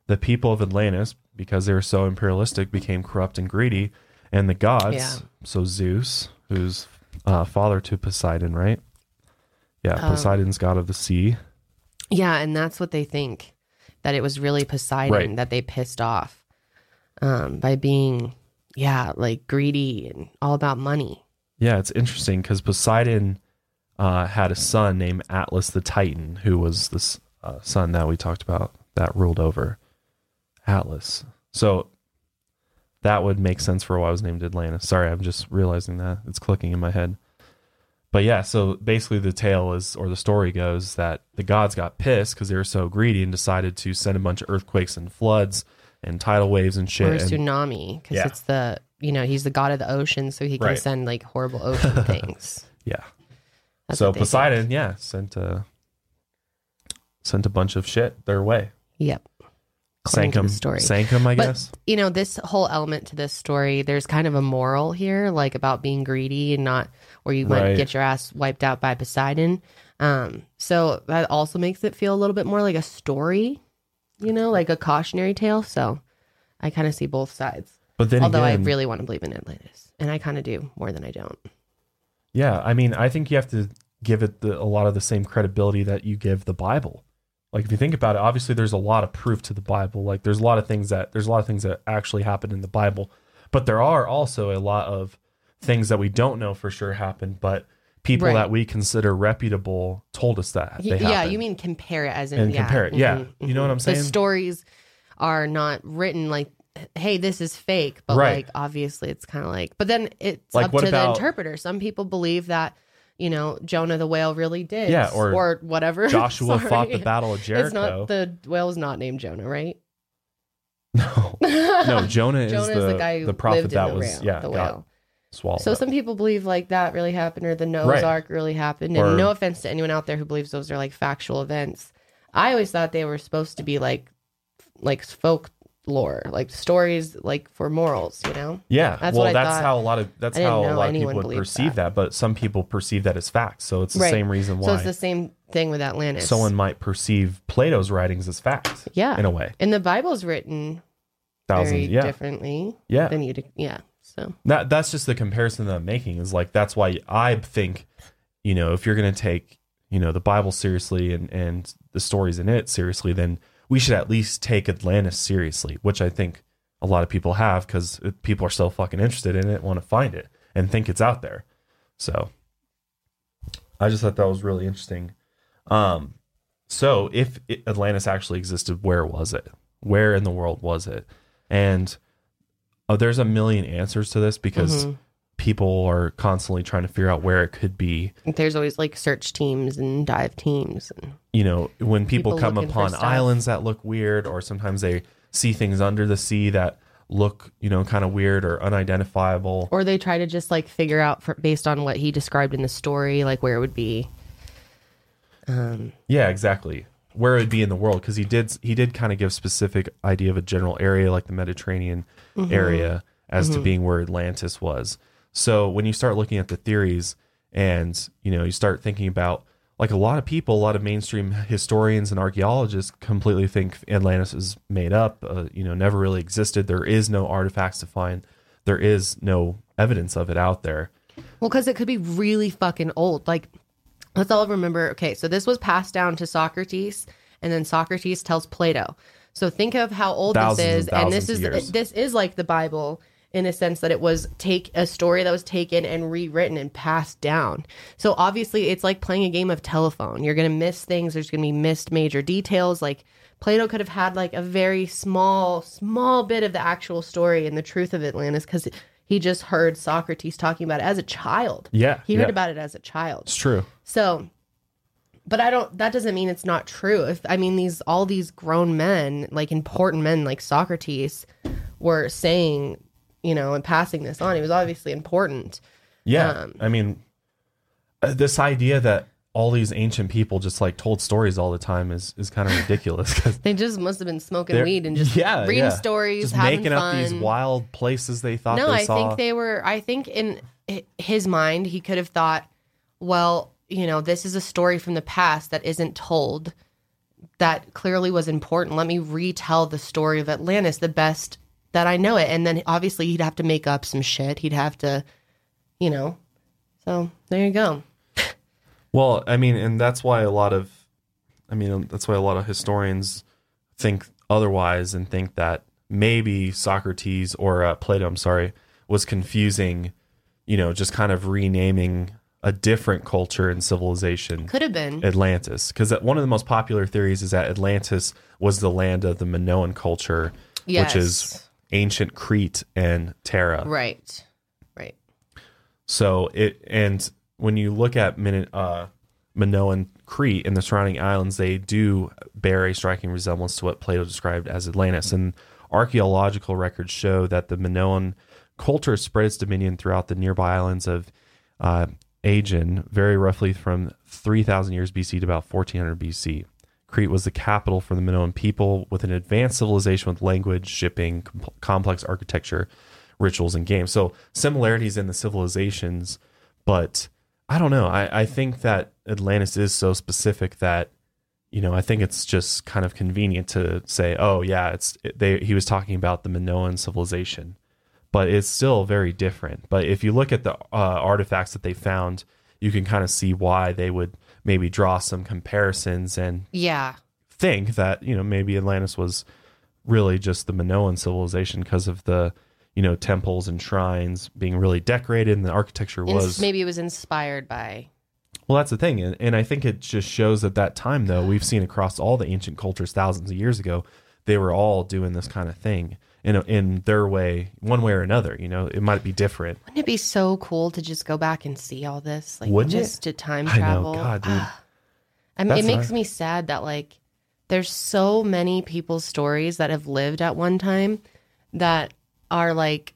the people of Atlantis, because they were so imperialistic, became corrupt and greedy, and the gods. Yeah. So Zeus, who's uh, father to Poseidon, right? Yeah, Oh. Poseidon's god of the sea. Yeah, and that's what they think that it was really Poseidon Right. that they pissed off um, by being, yeah, like greedy and all about money. Yeah, it's interesting because Poseidon uh, had a son named Atlas the Titan, who was this uh, son that we talked about that ruled over Atlas. So that would make sense for why it was named Atlantis. Sorry, I'm just realizing that it's clicking in my head. But yeah, so basically the tale is, or the story goes, that the gods got pissed because they were so greedy and decided to send a bunch of earthquakes and floods and tidal waves and shit. or a and- tsunami because Yeah. it's the you know he's the god of the ocean, so he can Right. send like horrible ocean things. yeah. That's so what they think. Poseidon, yeah, sent a sent a bunch of shit their way. Yep. Sank According to them, the story. sank them, I But- guess. you know this whole element to this story there's kind of a moral here like about being greedy and not or you might Right. get your ass wiped out by poseidon um so that also makes it feel a little bit more like a story you know like a cautionary tale so i kind of see both sides But then although again, i really want to believe in atlantis and i kind of do more than i don't yeah, I mean, I think you have to give it the, a lot of the same credibility that you give the Bible. Like if you think about it, obviously there's a lot of proof to the Bible. Like there's a lot of things that there's a lot of things that actually happen in the Bible, but there are also a lot of things that we don't know for sure happened, but people Right. that we consider reputable told us that they yeah happened. you mean compare it as in And yeah, compare it, yeah. mhm, You know what I'm mhm. saying? the stories are not written like hey this is fake but Right. like obviously it's kind of like but then it's Like, up to the interpreter some people believe that you know jonah the whale really did Yeah, or whatever Joshua fought the battle of Jericho. it's not the whale is not named jonah right no, no, Jonah is jonah the, is the guy who the prophet lived that in the was whale, yeah the whale swallowed. so up. some people believe like that really happened or the Noah's Right. Ark really happened. Or- And no offense to anyone out there who believes those are like factual events. I always thought they were supposed to be like like folk lore, like stories like for morals, you know? Yeah, That's well, that's thought. how a lot of that's how a lot of people would perceive that. that. but some people perceive that as fact. So it's the Right. same reason why So it's the same thing with Atlantis. someone might perceive Plato's writings as fact. Yeah. in a way, and the Bible's written thousands. very Yeah, differently yeah. than you. Yeah. So That that's just the comparison that I'm making. Is like that's why I think, you know, if you're going to take you know the Bible seriously and and the stories in it seriously, then we should at least take Atlantis seriously, which I think a lot of people have because people are so fucking interested in it, want to find it, and think it's out there. So I just thought that was really interesting. Um, so if Atlantis actually existed, where was it? Where in the world was it? And oh, there's a million answers to this because Mhm. People are constantly trying to figure out where it could be. there's always like search teams and dive teams. And You know, when people, People come upon islands that look weird, or sometimes they see things under the sea that look, you know, kind of weird or unidentifiable. or they try to just like figure out for, based on what he described in the story, like where it would be. Um, Yeah, exactly. Where it would be in the world because he did he did kind of give specific idea of a general area like the Mediterranean Mm-hmm. area as to being where Atlantis was. So when you start looking at the theories and you know you start thinking about like a lot of people, a lot of mainstream historians and archaeologists completely think Atlantis is made up. Uh, you know, never really existed. There is no artifacts to find. There is no evidence of it out there. Well, because it could be really fucking old. Like, let's all remember. Okay, so this was passed down to Socrates, and then Socrates tells Plato. So think of how old Thousands this is, and this is years. this is like the Bible in a sense that it was take a story that was taken and rewritten and passed down. So obviously, it's like playing a game of telephone. You're gonna miss things. There's gonna be missed major details. Like Plato could have had like a very small, small bit of the actual story and the truth of Atlantis because He just heard Socrates talking about it as a child. Yeah, He heard yeah. about it as a child. It's true. So, but I don't, that doesn't mean it's not true. If, I mean, these, all these grown men, like important men like Socrates, were saying, you know, and passing this on. It was obviously important. Yeah, Um, I mean, uh, this idea that all these ancient people just like told stories all the time is is kind of ridiculous because They just must have been smoking weed and just yeah, reading yeah. stories, just having making fun. up these wild places they thought no, they I saw. think they were. I think in his mind, he could have thought, well, you know, this is a story from the past that isn't told. That clearly was important. Let me retell the story of Atlantis the best that I know it. And then obviously he'd have to make up some shit. He'd have to, you know. So there you go. Well, I mean, and that's why a lot of, I mean, that's why a lot of historians think otherwise and think that maybe Socrates or uh, Plato, I'm sorry, was confusing, you know, just kind of renaming a different culture and civilization. Could have been. Atlantis, because one of the most popular theories is that Atlantis was the land of the Minoan culture, Yes. which is ancient Crete and Thera. Right. Right. So it and when you look at Min, uh, Minoan Crete and the surrounding islands, they do bear a striking resemblance to what Plato described as Atlantis. And archaeological records show that the Minoan culture spread its dominion throughout the nearby islands of uh, Aegean, very roughly from 3,000 years BC to about 1400 BC. Crete was the capital for the Minoan people with an advanced civilization with language, shipping, com- complex architecture, rituals, and games. So similarities in the civilizations, but I don't know. I, I think that Atlantis is so specific that you know I think it's just kind of convenient to say, oh yeah, it's they. He was talking about the Minoan civilization, but it's still very different. But if you look at the uh, artifacts that they found, you can kind of see why they would maybe draw some comparisons and Yeah. think that you know maybe Atlantis was really just the Minoan civilization because of the you know temples and shrines being really decorated and the architecture was maybe it was inspired by. well that's the thing and, and I think it just shows at that time though we've seen across all the ancient cultures thousands of years ago they were all doing this kind of thing in a, in their way one way or another you know it might be different Wouldn't it be so cool to just go back and see all this? Like Wouldn't it? just to time I know travel. God dude ah. I mean, it makes hard. me sad that like there's so many people's stories that have lived at one time that are like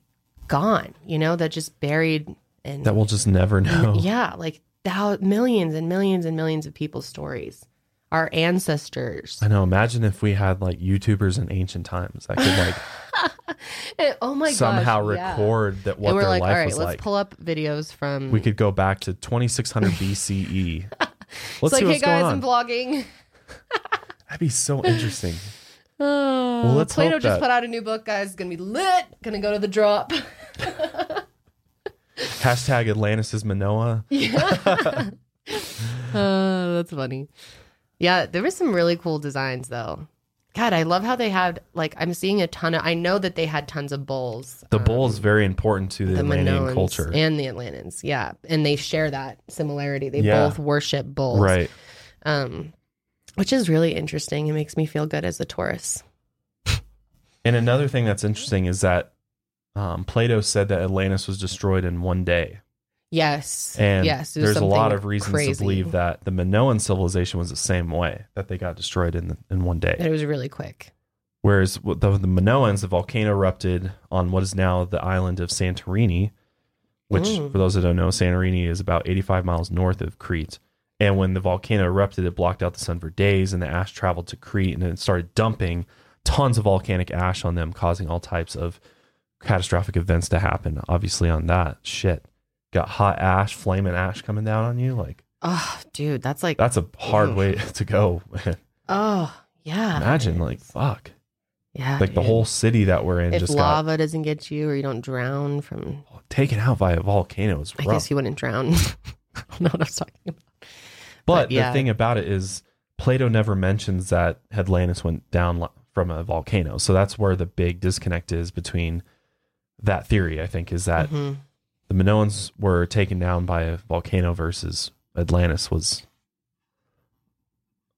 gone, you know, that just buried and that we'll just never know yeah, like thou- millions and millions and millions of people's stories. Our ancestors. I know imagine if we had like YouTubers in ancient times that could like And- oh my god, somehow gosh, yeah. record that what and we're their like, all life right, was let's like. pull up videos from. we could go back to 2600 BCE. Let's it's like, see hey guys, going I'm vlogging. That'd be so interesting. Oh, let's Plato just that- put out a new book, guys. It's gonna be lit. Gonna go to the drop. Hashtag Atlantis is Manoa. Yeah. Oh, that's funny. Yeah, there was some really cool designs though. God, I love how they had like I'm seeing a ton of. I know that they had tons of bulls. The um, bull is very important to the, the Atlantean culture. and the Atlanteans. Yeah, and they share that similarity. They Yeah. both worship bulls, right. Um, which is really interesting. It makes me feel good as a Taurus. And another thing that's interesting is that um, Plato said that Atlantis was destroyed in one day. Yes, And yes. there's a lot of reasons crazy. to believe that the Minoan civilization was the same way, that they got destroyed in, in one day. that it was really quick. Whereas the, the Minoans, the volcano erupted on what is now the island of Santorini, which, Mm. for those that don't know, Santorini is about 85 miles north of Crete. And when the volcano erupted, it blocked out the sun for days, and the ash traveled to Crete, and it started dumping tons of volcanic ash on them, causing all types of catastrophic events to happen. Obviously, on that shit, got hot ash, flaming ash coming down on you. Like Oh, dude, that's like that's a hard way to go. oh yeah. Imagine, like, fuck, yeah, like the whole city that we're in if just got lava doesn't get you or you don't drown from taken out by a volcano is I rough. guess you wouldn't drown. I don't know what I was talking about. but but the thing about it is, Plato never mentions that Atlantis went down from a volcano. So that's where the big disconnect is between that theory. I think is that Mhm. The Minoans were taken down by a volcano versus Atlantis was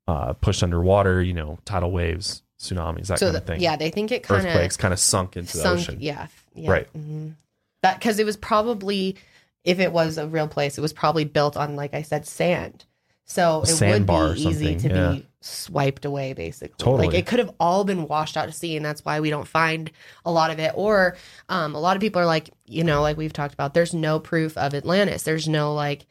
uh, pushed underwater. You know, tidal waves, tsunamis, that So kind the, of thing. yeah, they think it kind of Earthquakes kind of sunk into the ocean. Yeah, yeah. Right. mhm. That because it was probably, if it was a real place, it was probably built on, like I said, sand. So it Sandbar would be easy to yeah. be swiped away, basically. Totally. Like it could have all been washed out to sea, and that's why we don't find a lot of it. Or um, a lot of people are like, you know, like we've talked about, there's no proof of Atlantis. There's no like,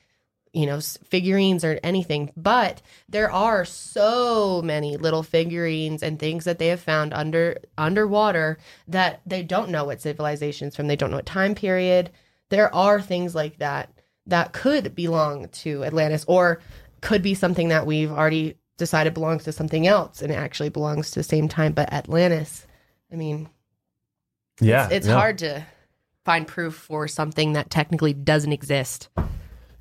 you know, figurines or anything. But there are so many little figurines and things that they have found under underwater that they don't know what civilizations from. They don't know what time period. There are things like that that could belong to Atlantis or could be something that we've already decided belongs to something else and it actually belongs to the same time. But Atlantis, I mean, Yeah, it's, it's yeah. hard to find proof for something that technically doesn't exist.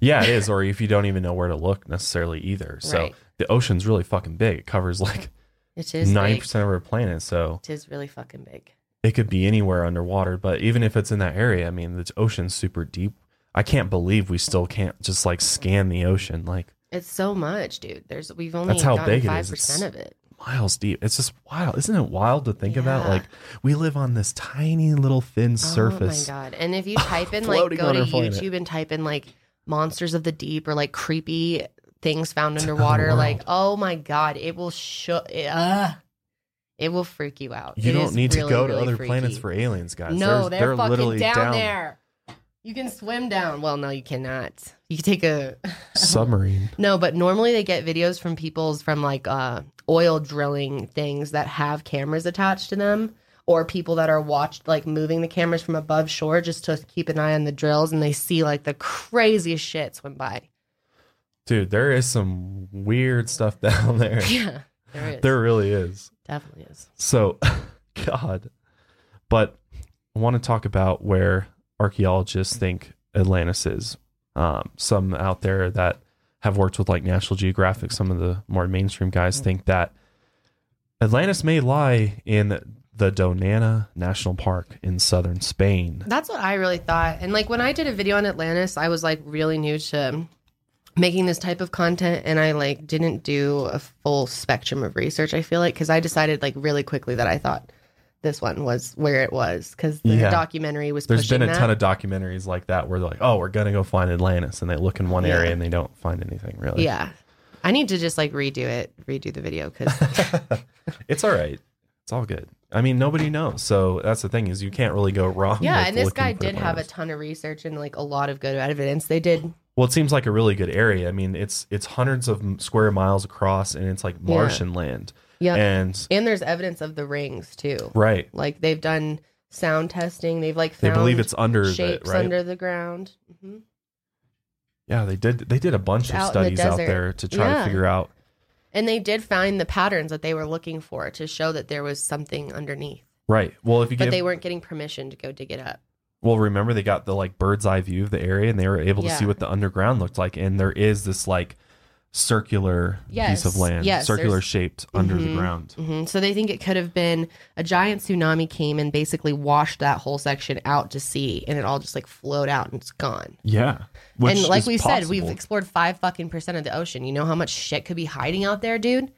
Yeah, it is. Or if you don't even know where to look necessarily either. So Right. the ocean's really fucking big. It covers like It is ninety percent of our planet. So It is really fucking big. it could be anywhere underwater. But even if it's in that area, I mean, the ocean's super deep. I can't believe we still can't just like scan the ocean like It's so much, dude. There's we've only That's how big it five percent of it. miles deep. It's just wild. Isn't it wild to think about? Like we live on this tiny little thin surface. Oh my god! And if you type in like go to planet. YouTube and type in like monsters of the deep or like creepy things found underwater, like oh my god, it will show. Uh, it will freak you out. You It don't need to go to really other freaky. planets for aliens, guys. No, There's- they're, fucking literally down, there. You can swim down. Well, no, you cannot. You can take a Submarine. no, but normally they get videos from people's from like uh oil drilling things that have cameras attached to them or people that are watched like moving the cameras from above shore just to keep an eye on the drills and they see like the craziest shit swim by. Dude, there is some weird stuff down there. Yeah. There is. there really is. definitely is. So, God. But I want to talk about where archaeologists think Atlantis is. Um, some out there that have worked with like National Geographic, some of the more mainstream guys think that Atlantis may lie in the Donana National Park in southern Spain. That's what I really thought. And like when I did a video on Atlantis, I was like really new to making this type of content and I like didn't do a full spectrum of research, I feel like, because I decided like really quickly that I thought this one was where it was because the Yeah. documentary was There's been a that. ton of documentaries like that where they're like, "Oh, we're gonna go find Atlantis," and they look in one Yeah. area and they don't find anything really. yeah. I need to just like redo it, redo the video because it's all right. It's all good. I mean, nobody knows, so that's the thing is you can't really go wrong. yeah, and this guy did have a ton of research and like a lot of good evidence. They did Well, it seems like a really good area. I mean, it's it's hundreds of square miles across, and it's like Yeah. Martian land. Yeah. and And there's evidence of the rings too. right, Like they've done sound testing. They've like they believe it's under shapes the right. under the ground. hmm yeah, they did. They did a bunch of Out in the studies out there to try to figure out. And they did find the patterns that they were looking for to show that there was something underneath. Right. Well, if you But they weren't getting permission to go dig it up. well, remember they got the like bird's eye view of the area, and they were able to see what the underground looked like, and there is this like circular Yes, piece of land, yes, circular shaped under the Mhm. ground. hmm So they think it could have been a giant tsunami came and basically washed that whole section out to sea, and it all just like flowed out and it's gone. Yeah. Which and like we said, we've explored five fucking percent of the ocean. You know how much shit could be hiding out there, dude?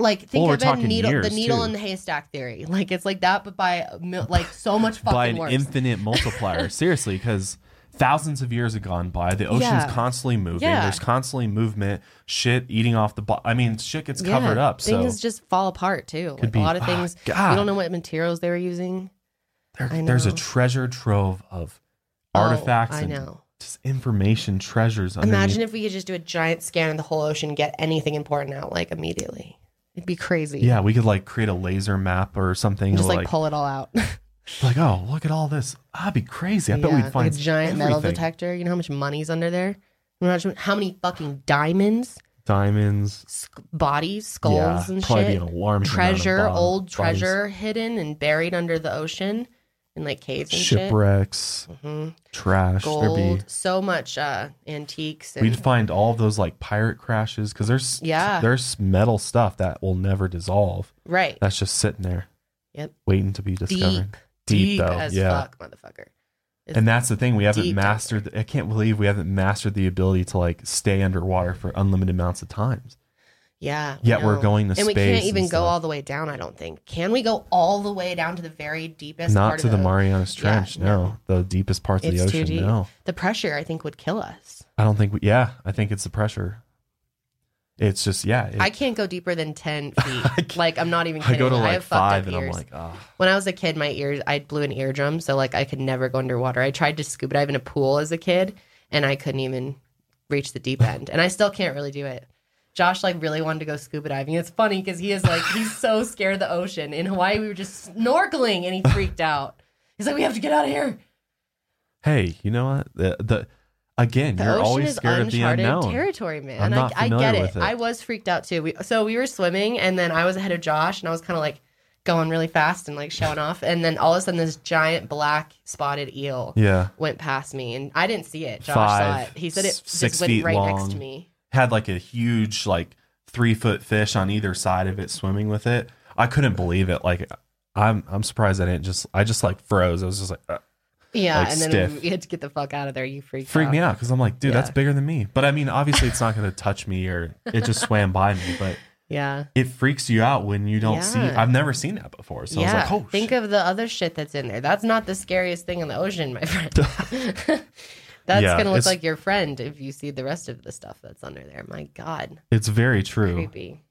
Like think Well, of it needle, the needle too. in the haystack theory. Like it's like that, but by like so much fucking by an worse. infinite multiplier. Seriously, because thousands of years have gone by. The ocean's Yeah. constantly moving. Yeah. There's constantly movement. Shit eating off the. Bo- I mean, shit gets covered Yeah, up. So Things just fall apart too. Like be- a lot of ah, things. God. We don't know what materials they were using. there- there's a treasure trove of Oh, artifacts I and know. just information treasures. Underneath. Imagine if we could just do a giant scan of the whole ocean and get anything important out like immediately. It'd be crazy. Yeah, we could like create a laser map or something. Just like, like, pull it all out. like, oh, look at all this. I'd be crazy. I bet we'd like find a giant metal everything. detector. You know how much money's under there? How many fucking diamonds, diamonds. sk- bodies, skulls, yeah, and probably be shit. an alarming amount of Treasure, bo- old bodies. treasure hidden and buried under the ocean in like caves and shipwrecks, shit. hmm trash. There'd Gold, be so much uh, antiques. And, We'd find all of those like pirate crashes because there's Yeah. there's metal stuff that will never dissolve. right. That's just sitting there, Yep. waiting to be discovered. Deep, though, as yeah. fuck, motherfucker. And that's the thing we haven't deep mastered. I can't believe we haven't mastered the ability to like stay underwater for unlimited amounts of times. Yeah. Yet we're going to and we can't even go all the way down. I don't think. Can we go all the way down to the very deepest? Not part to of the Marianas Yeah, Trench. no. the deepest parts of the It's ocean. deep. No, The pressure, I think, would kill us. I don't think. We, yeah, I think it's the pressure. It's just yeah. It, I can't go deeper than ten feet. like I'm not even I kidding. go to I like have five, and I'm like, oh, when I was a kid, my ears I blew an eardrum, so like I could never go underwater. I tried to scuba dive in a pool as a kid, and I couldn't even reach the deep end, and I still can't really do it. Josh like really wanted to go scuba diving. It's funny because he is like he's so scared of the ocean. In Hawaii, we were just snorkeling, and he freaked out. He's like, "We have to get out of here." hey, you know what? The, the again, The you're ocean always is scared of the unknown. territory, man. I'm not I, I familiar get it. with it. I was freaked out too. We, so we were swimming, and then I was ahead of Josh, and I was kind of like going really fast and like showing off, and then all of a sudden, this giant black spotted eel Yeah, went past me, and I didn't see it. Josh Five, saw it. He said it six went feet right next long. to me. had like a huge like three foot fish on either side of it swimming with it. I couldn't believe it. Like I'm I'm surprised I didn't just I just like froze. I was just like uh, Yeah, Like and then stiff. we had to get the fuck out of there. You freaked, freaked out. me out because I'm like, dude, that's bigger than me. But I mean, obviously, it's not going to touch me or it just swam by me. But Yeah. it freaks you out when you don't see. Yeah. I've never seen that before. So yeah. I was like, oh, Think shit. of the other shit that's in there. That's not the scariest thing in the ocean, my friend. that's Yeah, gonna look it's- like your friend if you see the rest of the stuff that's under there. My God, it's very true. creepy.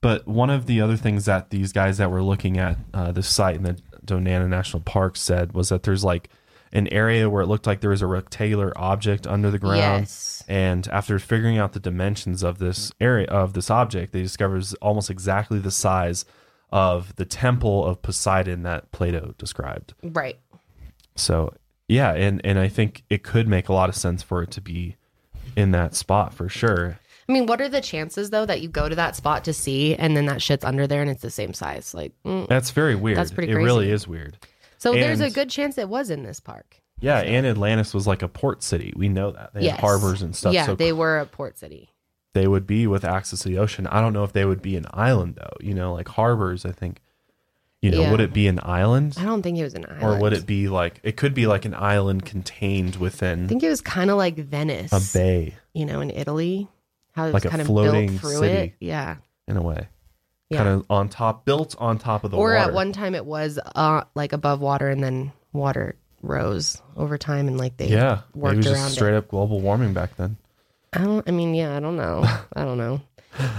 But one of the other things that these guys that were looking at uh, this site and the Donana National Park said was that there's like an area where it looked like there was a rectangular object under the ground. Yes. And after figuring out the dimensions of this area of this object, they discovered it's almost exactly the size of the temple of Poseidon that Plato described. Right. So yeah, and and I think it could make a lot of sense for it to be in that spot for sure. I mean, what are the chances though that you go to that spot to see, and then that shit's under there and it's the same size? Like, mm. That's very weird. That's pretty It really is weird. so there's a good chance it was in this park. Yeah, and Atlantis was like a port city. We know that. They yes. had harbors and stuff. Yeah, so they were a port city. they would be with access to the ocean. I don't know if they would be an island though. You know, like harbors, I think you know, Yeah. would it be an island? I don't think it was an island. Or would it be like it could be like an island contained within? I think it was kind of like Venice, a bay you know, in Italy. How it Like a floating city. it. Yeah. in a way. Yeah. Kind of on top built on top of the or water. at one time it was uh, like above water and then water rose over time and like they yeah, maybe it worked was around just it. straight up global warming back then. I don't. I mean, yeah, I don't know. I don't know.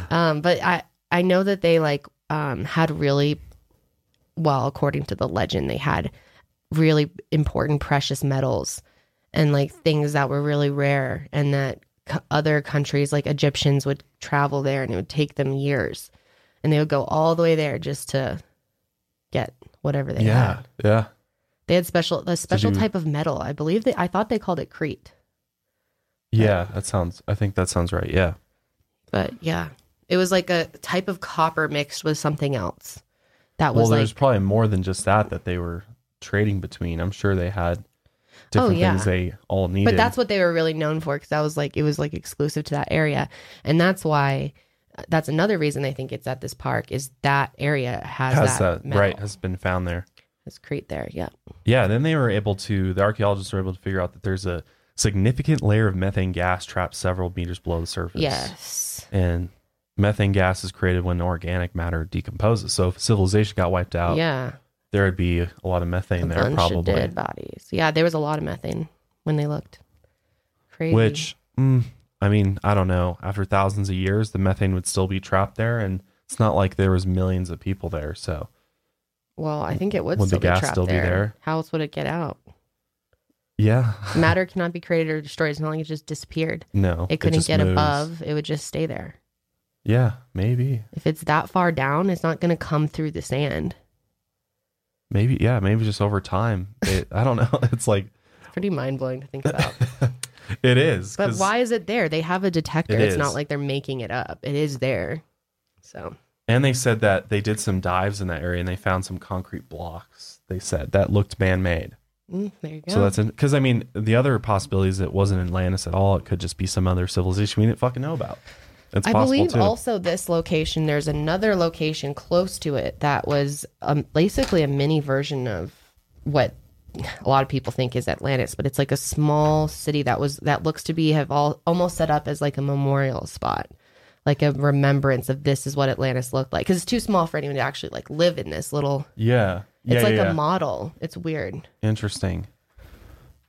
Um, but I I know that they like um had really, well, according to the legend, they had really important precious metals and like things that were really rare, and that other countries like Egyptians would travel there, and it would take them years, and they would go all the way there just to get whatever they yeah, had. yeah. Yeah. They had special a special you- type of metal. I believe they. I thought they called it Crete. Yeah, that sounds I think that sounds right. Yeah. But yeah, it was like a type of copper mixed with something else. That was Well, there's like, probably more than just that that they were trading between. I'm sure they had different Oh, yeah. things they all needed. but that's what they were really known for because that was like it was like exclusive to that area, and that's why. Uh, that's another reason they think it's at this park is that area has, has that, that right has been found there. It's Crete there, yeah. Yeah, then they were able to the archaeologists were able to figure out that there's a significant layer of methane gas trapped several meters below the surface. Yes, And methane gas is created when organic matter decomposes. So if civilization got wiped out, yeah, there would be a lot of methane a there probably. dead bodies. Yeah, there was a lot of methane when they looked. Crazy. Which mm, I mean, I don't know. After thousands of years, the methane would still be trapped there, and it's not like there was millions of people there. So well, I think it would, Would the still gas be trapped still be there. there? How else would it get out? yeah, Matter cannot be created or destroyed. It's not like it just disappeared. no, it couldn't just get moves. above it would just stay there Yeah, maybe, if it's that far down it's not going to come through the sand maybe, yeah, maybe just over time. It, I don't know. It's like it's pretty mind-blowing to think about it is. But why is it there they have a detector It it's not like they're making it up it is there so And they said that they did some dives in that area and they found some concrete blocks. They said that looked man-made. mm, there you go So that's because I mean the other possibility is it wasn't Atlantis at all. It could just be some other civilization we didn't fucking know about. It's I believe too. also this location. There's another location close to it that was um, basically a mini version of what a lot of people think is Atlantis, but it's like a small city that was that looks to be have all almost set up as like a memorial spot, like a remembrance of this is what Atlantis looked like because it's too small for anyone to actually like live in this little. Yeah. Yeah. It's like yeah, yeah. a model. It's weird. Interesting.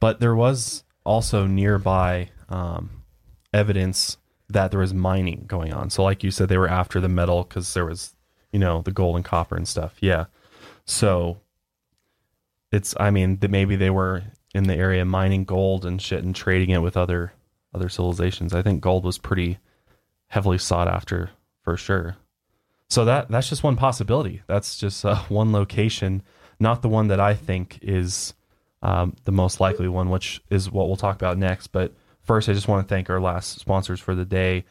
But there was also nearby um, evidence that there was mining going on. So, like you said, they were after the metal because there was, you know, the gold and copper and stuff. Yeah. So it's, I mean, that maybe they were in the area mining gold and shit and trading it with other other civilizations. I think gold was pretty heavily sought after for sure. So that that's just one possibility. That's just uh, one location, not the one that I think is um, the most likely one, which is what we'll talk about next. But first, I just want to thank our last sponsors for the day.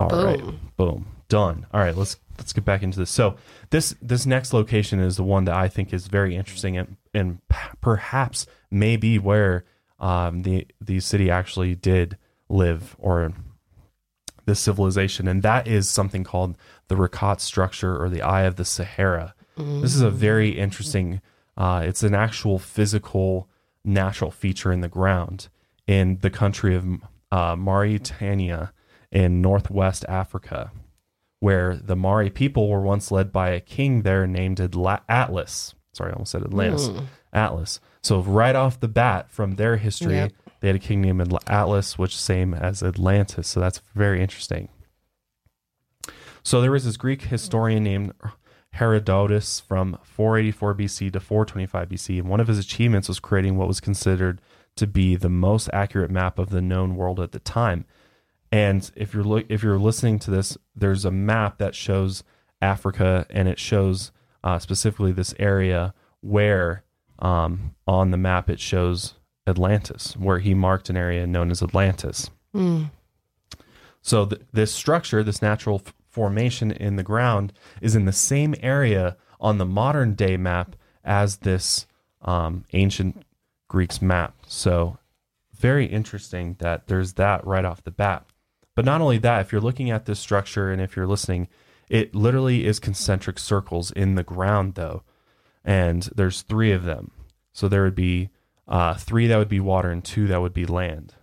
All right, Boom. boom, done. All right, let's let's get back into this. So this this next location is the one that I think is very interesting and and perhaps maybe where um, the the city actually did live or this civilization, and that is something called the Richat structure or the Eye of the Sahara. This is a very interesting. Uh, it's an actual physical, natural feature in the ground in the country of uh, Mauritania in northwest Africa, where the Mari people were once led by a king there named Atla- Atlas. Sorry, I almost said Atlantis. Atlas. So right off the bat, from their history, Yep. they had a king named Atlas, which same as Atlantis. So that's very interesting. So there was this Greek historian named Herodotus from 484 BC to 425 BC, and one of his achievements was creating what was considered to be the most accurate map of the known world at the time. And if you're look, if you're listening to this, there's a map that shows Africa, and it shows uh, specifically this area where um, on the map it shows Atlantis, where he marked an area known as Atlantis. So th- this structure, this natural f- formation in the ground, is in the same area on the modern day map as this um, ancient Greeks map. So very interesting that there's that right off the bat. But not only that, if you're looking at this structure and if you're listening, it literally is concentric circles in the ground, though. And there's three of them. So there would be uh, three that would be water and two that would be land.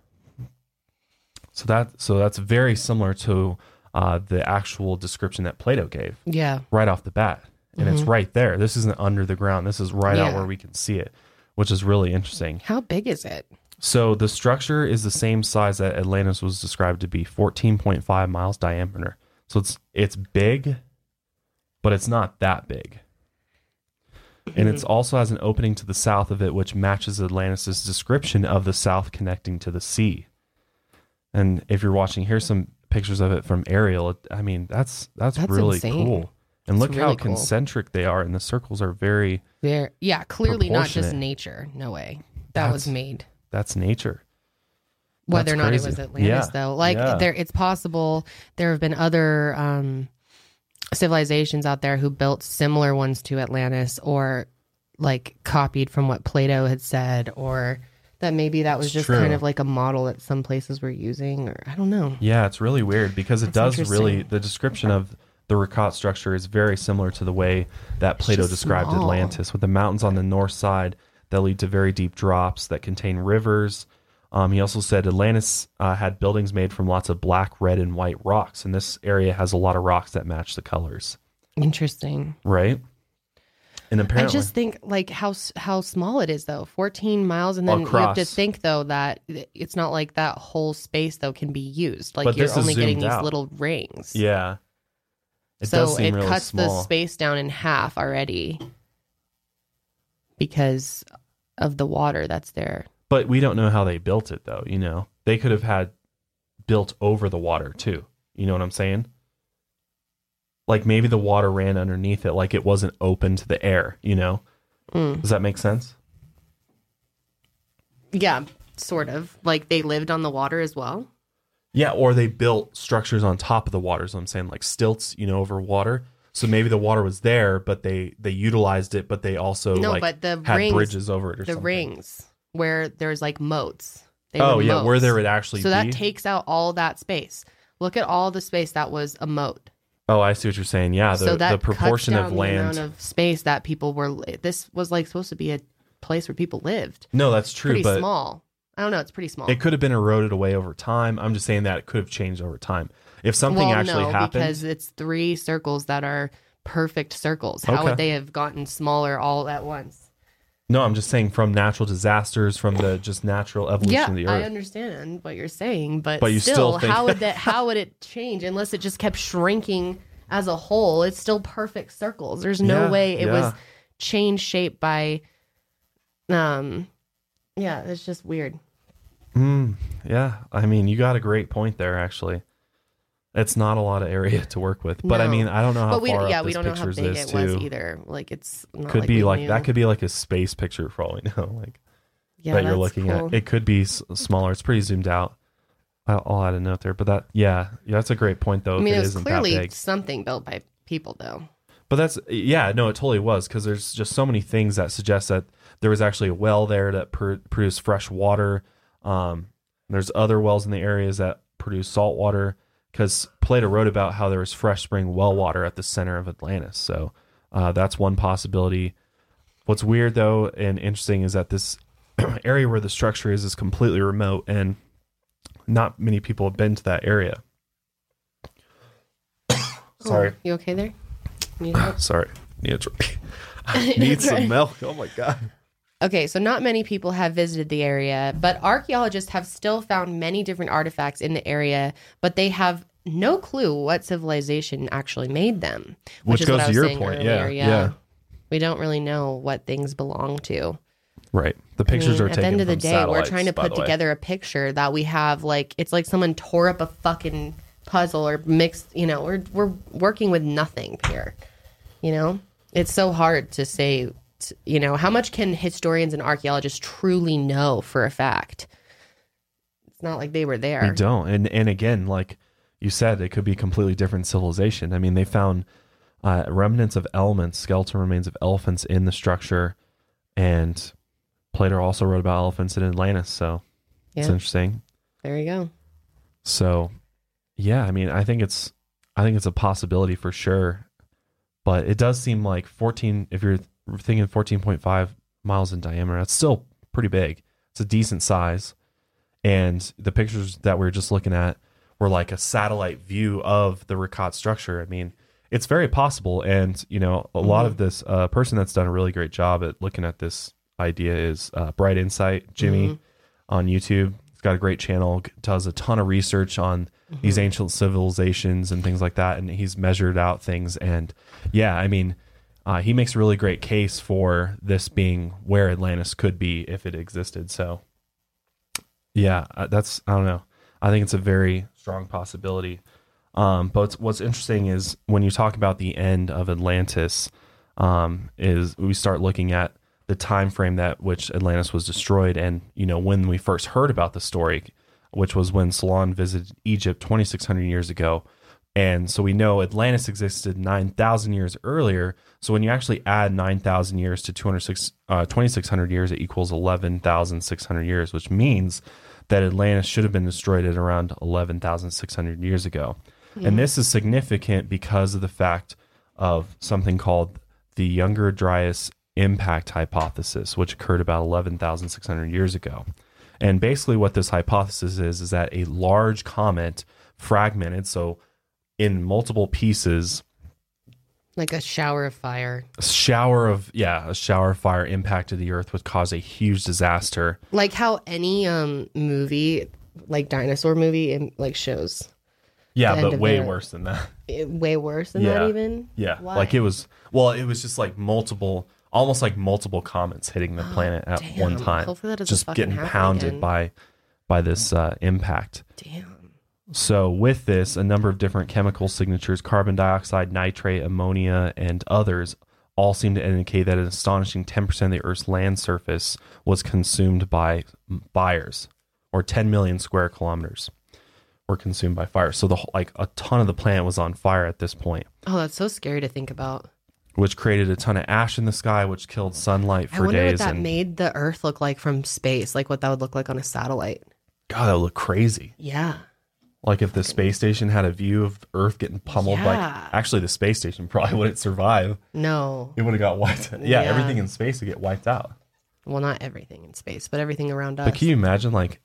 So that so that's very similar to uh, the actual description that Plato gave Yeah. right off the bat, and it's right there. This isn't under the ground. This is right out where we can see it, which is really interesting. How big is it? So the structure is the same size that Atlantis was described to be, 14.5 miles diameter. So it's it's big, but it's not that big. And it hmm. also has an opening to the south of it, which matches Atlantis' description of the south connecting to the sea. And if you're watching, here's some pictures of it from aerial. I mean, that's that's, That's really insane. cool. And look how really cool. concentric they are, and the circles are very. There. Yeah. Clearly not just nature. No way. That was made. That's nature. Whether or That's not it was Atlantis, Yeah. though, like Yeah. there, it's possible there have been other um, civilizations out there who built similar ones to Atlantis, or like copied from what Plato had said, or that maybe that was It's just true. kind of like a model that some places were using, or I don't know. Yeah, it's really weird because it That's does really the description of the Richat structure is very similar to the way that Plato described small. Atlantis, with the mountains on the north side that lead to very deep drops that contain rivers. Um, he also said Atlantis uh, had buildings made from lots of black, red, and white rocks, and this area has a lot of rocks that match the colors, Interesting. right? And apparently, I just think like how how small it is though. 14 miles and then you have to think though that it's not like that whole space though can be used. Like But you're only getting zoomed these little rings. yeah, it so it really cuts the space down in half already because of the water that's there. But we don't know how they built it, though. You know, they could have had built over the water too. You know what I'm saying? Like maybe the water ran underneath it, like it wasn't open to the air. You know? Mm. Does that make sense? Yeah, sort of. Like they lived on the water as well. Yeah, or they built structures on top of the water. So I'm saying like stilts, you know, over water. So maybe the water was there, but they they utilized it, but they also No, like but the had rings- bridges over it or the something. rings where there's like moats. They Oh yeah, where there would actually So be. that takes out all that space. Look at all the space that was a moat. oh, I see what you're saying. Yeah, the, so that the proportion of land. the amount of space that people were. This was like supposed to be a place where people lived. no, that's true, Pretty but small. I don't know. It's pretty small. It could have been eroded away over time. I'm just saying that it could have changed over time. If something well, actually no, happened, because it's three circles that are perfect circles. How Okay. would they have gotten smaller all at once? no, I'm just saying from natural disasters, from the just natural evolution Yeah, of the earth. I understand what you're saying, but, But you still, still think- how would that? How would it change unless it just kept shrinking as a whole? It's still perfect circles. There's no Yeah, way it was changed shape by. Um, yeah, it's just weird. Mm, yeah, I mean, you got a great point there. Actually, it's not a lot of area to work with, but I mean, I don't know how but we, far yeah, up we this don't know how big it was either. Like it's not Could like be like knew. that. Could be like a space picture for all we know. Like yeah, that you're looking cool. at. It could be s- smaller. It's pretty zoomed out. I'll, add a note there, but that yeah, yeah, that's a great point though. I mean, it it was isn't clearly that big. something built by people, though. But that's yeah, no, it totally was because there's just so many things that suggest that there was actually a well there that pr- produced fresh water. Um, there's other wells in the areas that produce salt water because Plato wrote about how there was fresh spring well water at the center of Atlantis. So uh, that's one possibility. What's weird though and interesting is that this area where the structure is is completely remote and not many people have been to that area. Sorry. Oh, you okay there? Need? Sorry. Need a drink. Need some milk. Oh my god. Okay, so not many people have visited the area, but archaeologists have still found many different artifacts in the area, but they have no clue what civilization actually made them. Which is what goes I to was your saying point, yeah, earlier, yeah. We don't really know what things belong to. Right. The I pictures mean, are at taken the end of the day, we're trying to put together a picture that we have like it's like someone tore up a fucking puzzle or mixed. You know, we're we're working with nothing here. You know, it's so hard to say. You know, how much can historians and archaeologists truly know for a fact? It's not like they were there. We don't. And and again, like you said, it could be completely different civilization. I mean, they found uh, remnants of elements, skeletal remains of elephants in the structure, and Plato also wrote about elephants in Atlantis. So it's interesting. There you go. So yeah, I mean, I think it's I think it's a possibility for sure. But it does seem like 14 if you're thinking 14.5 miles in diameter, that's still pretty big. It's a decent size. And the pictures that we are just looking at were like a satellite view of the Richat structure. I mean, it's very possible. And, you know, a lot of this uh, person that's done a really great job at looking at this idea is uh, Bright Insight, Jimmy on YouTube. He's got a great channel, does a ton of research on these ancient civilizations and things like that. And he's measured out things. And yeah, I mean, uh, he makes a really great case for this being where Atlantis could be if it existed. So yeah, uh, that's, I don't know. I think it's a very strong possibility. Um, but what's, what's interesting is when you talk about the end of Atlantis, um, is we start looking at the time frame that which Atlantis was destroyed, and you know when we first heard about the story, which was when Solon visited Egypt 2,600 years ago, and so we know Atlantis existed 9,000 years earlier. So when you actually add 9,000 years to 206, uh, 2,600 years, it equals 11,600 years, which means that Atlantis should have been destroyed at around 11,600 years ago. And this is significant because of the fact of something called the Younger Dryas impact hypothesis, which occurred about 11,600 years ago. And basically, what this hypothesis is is that a large comet fragmented, so in multiple pieces, Like a shower of fire. a shower of yeah, a shower of fire impacted the Earth, would cause a huge disaster. Like how any um movie, like dinosaur movie, it, like shows Yeah, but way the- worse than that. it, way worse than Yeah. that. Even Yeah, Why? like it was. Well, it was just like multiple, almost like multiple comets hitting the planet at one time, Hopefully that doesn't just getting pounded again. by by this uh, impact. damn. So, with this, a number of different chemical signatures carbon dioxide, nitrate, ammonia, and others all seem to indicate that an astonishing 10% of the Earth's land surface was consumed by fires, or 10 million square kilometers were consumed by fire. So, the whole, like a ton of the planet was on fire at this point, Oh, that's so scary to think about. which created a ton of ash in the sky, which killed sunlight I for wonder days. what that and made the Earth look like from space, like what that would look like on a satellite. God, that would look crazy. Yeah. Like if the space station had a view of Earth getting pummeled, Yeah. like actually the space station probably wouldn't survive. No. It would have got wiped out. Yeah, Yeah. everything in space would get wiped out. Well, not everything in space, but everything around us. But can you imagine like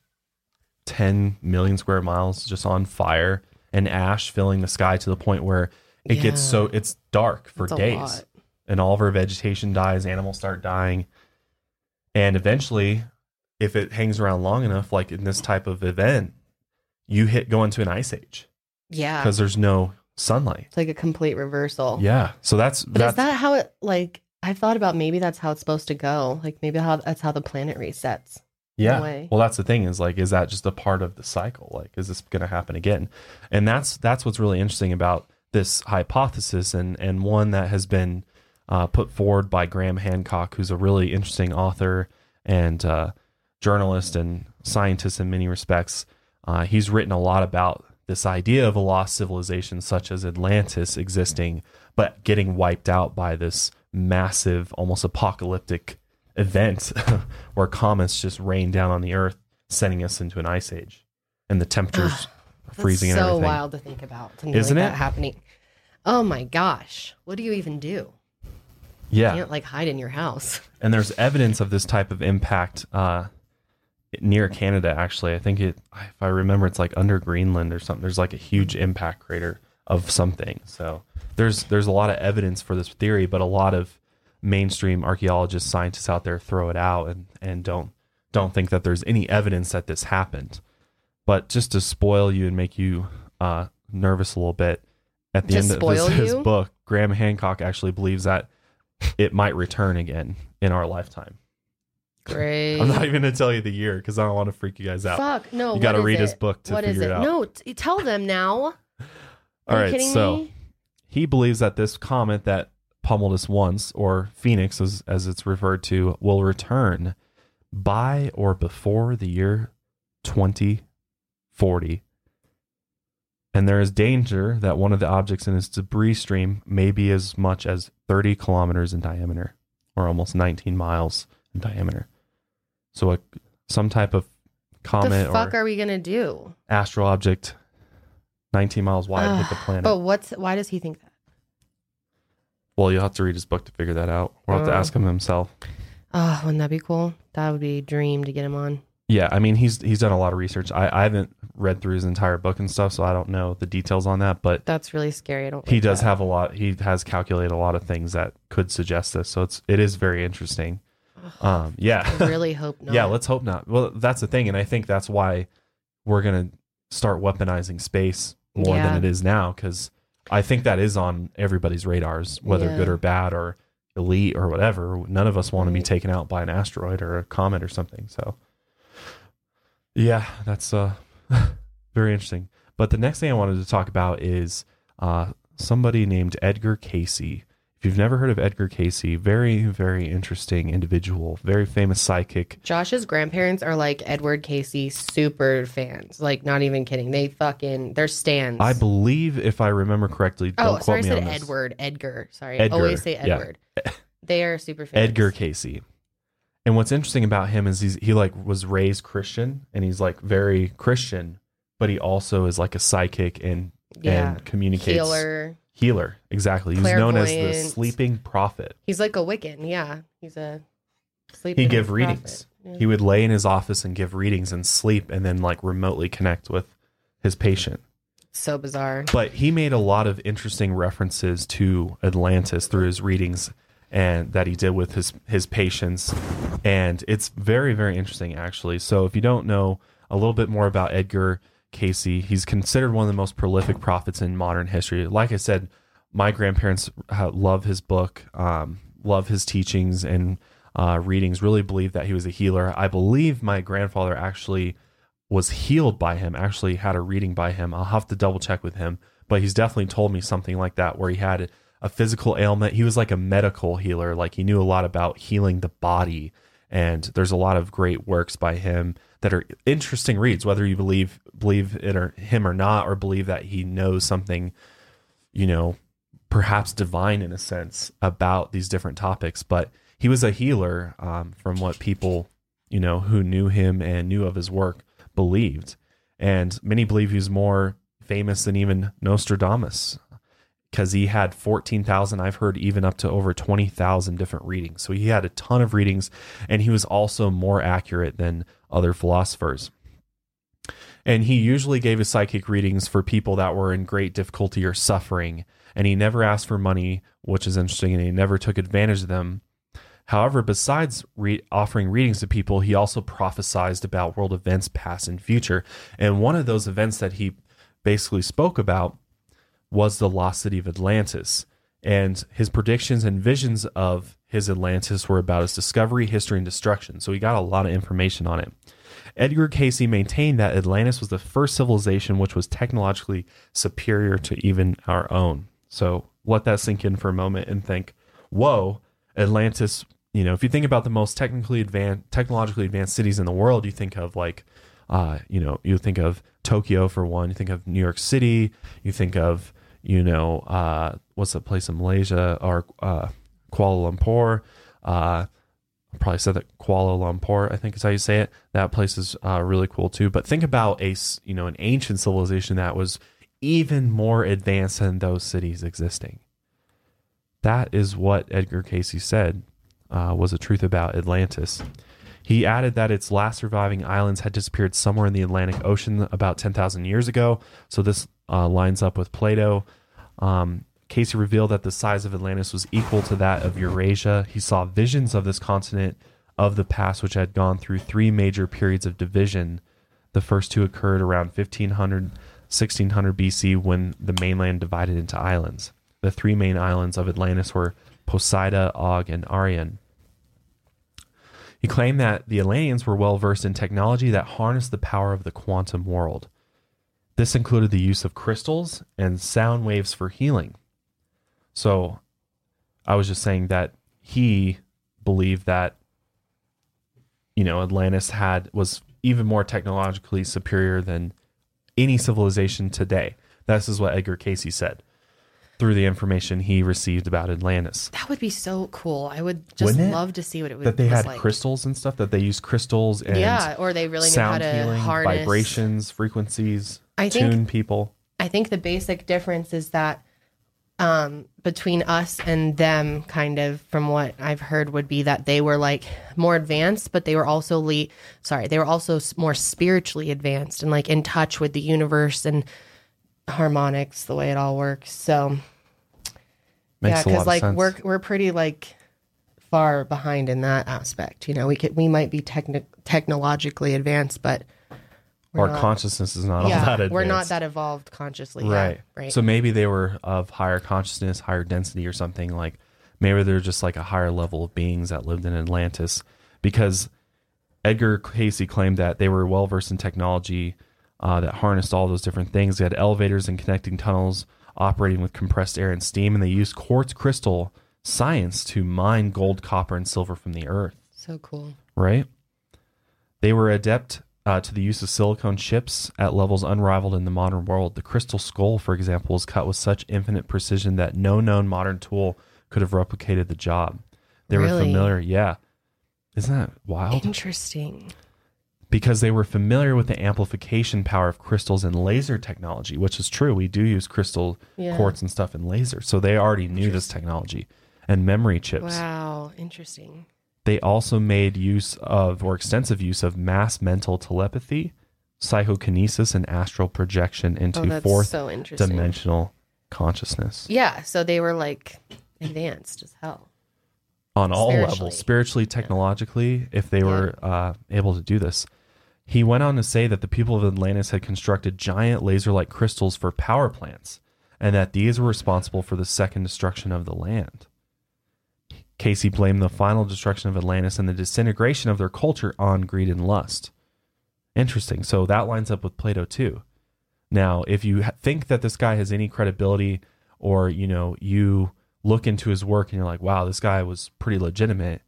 10 million square miles just on fire and ash filling the sky to the point where it gets Yeah. so it's dark for a days lot. and all of our vegetation dies, animals start dying. And eventually, if it hangs around long enough, like in this type of event, you hit go into an ice age Yeah. because there's no sunlight. It's like a complete reversal. Yeah. So that's But that's is that how it like I've thought about maybe that's how it's supposed to go. Like maybe how that's how the planet resets. yeah. Well, that's the thing is like, is that just a part of the cycle? Like, is this going to happen again? And that's that's what's really interesting about this hypothesis, and and one that has been uh, put forward by Graham Hancock, who's a really interesting author and uh, journalist and scientist in many respects. Uh, he's written a lot about this idea of a lost civilization, such as Atlantis existing, but getting wiped out by this massive, almost apocalyptic event where comets just rain down on the Earth, sending us into an ice age, and the temperatures are freezing That's and so everything. wild to think about. Something Isn't like it? that happening. Oh my gosh. What do you even do? Yeah, You can't like hide in your house. and there's evidence of this type of impact uh, near Canada. Actually, I think it, if I remember, it's like under Greenland or something. There's like a huge impact crater of something. So there's there's a lot of evidence for this theory, but a lot of mainstream archaeologists, scientists out there throw it out and and don't don't think that there's any evidence that this happened. But just to spoil you and make you uh, nervous a little bit, at the To end of this, his book, Graham Hancock actually believes that it might return again in our lifetime. Great. I'm not even going to tell you the year because I don't want to freak you guys out. Fuck. No. You gotta what is read his book to What is figure it out. No, t- tell them now. All Are you right, so me? he believes that this comet that pummeled us once, or Phoenix as, as it's referred to, will return by or before the year 2040. And there is danger that one of the objects in its debris stream may be as much as 30 kilometers in diameter, or almost 19 miles in diameter. So, a, some type of comet the fuck or are we gonna do? astral object 19 miles wide hit the Ugh, planet. But what's why does he think that? Well, you'll have to read his book to figure that out. We'll have to Oh. ask him himself. Oh, wouldn't that be cool? That would be a dream to get him on. Yeah, I mean he's he's done a lot of research. I, I haven't read through his entire book and stuff, so I don't know the details on that. But That's really scary. I don't. he like does that. have a lot. He has calculated a lot of things that could suggest this. So it's it is very interesting. Um, yeah, I really hope not. yeah. Let's hope not. Well, that's the thing, and I think that's why we're gonna start weaponizing space more Yeah. than it is now because I think that is on everybody's radars, whether Yeah. good or bad or elite or whatever. None of us want to be taken out by an asteroid or a comet or something. So, yeah, that's uh, very interesting. But the next thing I wanted to talk about is uh, somebody named Edgar Cayce. If you've never heard of Edgar Cayce, very, very interesting individual, very famous psychic. Josh's grandparents are like Edward Cayce super fans. Like, not even kidding. They fucking they're stands. I believe, if I remember correctly, don't oh, sorry, I said. Edward. Edgar. Sorry, Edgar, always say Edward. yeah. They are super fans. Edgar Cayce. And what's interesting about him is he's he like was raised Christian and he's like very Christian, but he also is like a psychic and yeah, and communicates healer. Healer. Exactly. He's known as the Clairvoyant. sleeping prophet. He's like a Wiccan. Yeah, he's a sleep. He'd give readings. He would lay in his office and give readings and sleep and then like remotely connect with his patient. So bizarre. But he made a lot of interesting references to Atlantis through his readings and that he did with his his patients and it's very very interesting actually. So if you don't know a little bit more about Edgar Cayce, he's considered one of the most prolific prophets in modern history. Like I said, my grandparents uh, love his book, um, love his teachings and uh, readings. Really believe that he was a healer. I believe my grandfather actually was healed by him, actually had a reading by him. I'll have to double check with him, but he's definitely told me something like that where he had a physical ailment. He was like a medical healer, like he knew a lot about healing the body. And there's a lot of great works by him that are interesting reads, whether you believe believe it or him or not, or believe that he knows something, you know, perhaps divine in a sense about these different topics. But he was a healer, um, from what people, you know, who knew him and knew of his work believed. And many believe he's more famous than even Nostradamus. because he had 14,000. I've heard even up to over 20,000 different readings. So he had a ton of readings, and he was also more accurate than other philosophers. And he usually gave his psychic readings for people that were in great difficulty or suffering. And he never asked for money, which is interesting, and he never took advantage of them. However, besides re- offering readings to people, he also prophesied about world events past and future. And one of those events that he basically spoke about was the lost city of Atlantis. And his predictions and visions of his Atlantis were about its discovery, history, and destruction. So he got a lot of information on it. Edgar Cayce maintained that Atlantis was the first civilization which was technologically superior to even our own. So let that sink in for a moment and think, whoa, Atlantis, you know, if you think about the most technically advanced, technologically advanced cities in the world, you think of like, uh, you know, you think of Tokyo for one, you think of New York City, you think of, you know, uh, what's that place in Malaysia or uh, Kuala Lumpur, uh, I probably said that Kuala Lumpur, I think is how you say it. That place is uh, really cool too. But think about a you know an ancient civilization that was even more advanced than those cities existing. That is what Edgar Cayce said uh, was the truth about Atlantis. He added that its last surviving islands had disappeared somewhere in the Atlantic Ocean about 10,000 years ago. So this uh, lines up with Plato. Um, Cayce revealed that the size of Atlantis was equal to that of Eurasia. He saw visions of this continent of the past, which had gone through three major periods of division. The first two occurred around 1500, 1600 BC when the mainland divided into islands. The three main islands of Atlantis were Poseidia, Og, and Arion. He claimed that the Atlanteans were well versed in technology that harnessed the power of the quantum world. This included the use of crystals and sound waves for healing. So I was just saying that he believed that you know Atlantis had was even more technologically superior than any civilization today. This is what Edgar Cayce said through the information he received about Atlantis. That would be so cool. I would just love to see what it would That they had like. crystals and stuff. That they used crystals and yeah, or they really knew how sound to healing, harness vibrations, frequencies, I think- tune people. I think the basic difference is that um, between us and them, kind of from what I've heard, would be that they were like more advanced, but they were also le- sorry, they were also more spiritually advanced and like in touch with the universe and harmonics, the way it all works. So Makes yeah, because like we're we're pretty like far behind in that aspect. You know, we could we might be techni- technologically advanced, but we're Our not- consciousness is not all yeah, that advanced. we're not that evolved consciously. right. right. So maybe they were of higher consciousness, higher density, or something like. Maybe they're just like a higher level of beings that lived in Atlantis, because Edgar Cayce claimed that they were well versed in technology uh, that harnessed all those different things. They had elevators and connecting tunnels operating with compressed air and steam, and they used quartz crystal science to mine gold, copper, and silver from the earth so cool. right? They were adept uh, to the use of silicone chips at levels unrivaled in the modern world. The crystal skull, for example, was cut with such infinite precision that no known modern tool could have replicated the job. They were familiar, yeah. Isn't that wild? Interesting. because they were familiar with the amplification power of crystals and laser technology, which is true. We do use crystal Yeah. quartz and stuff in laser. So they already knew this technology and memory chips. Wow, interesting. They also made use of, or extensive use of, mass mental telepathy, psychokinesis, and astral projection into Oh, fourth so dimensional consciousness Yeah, so they were like advanced as hell. on all levels, spiritually, technologically, if they were uh, able to do this. He went on to say that the people of Atlantis had constructed giant laser like crystals for power plants, and that these were responsible for the second destruction of the land. Cayce blamed the final destruction of Atlantis and the disintegration of their culture on greed and lust. Interesting. So that lines up with Plato too. Now, if you think that this guy has any credibility, or you know, you look into his work and you're like, "Wow, this guy was pretty legitimate,"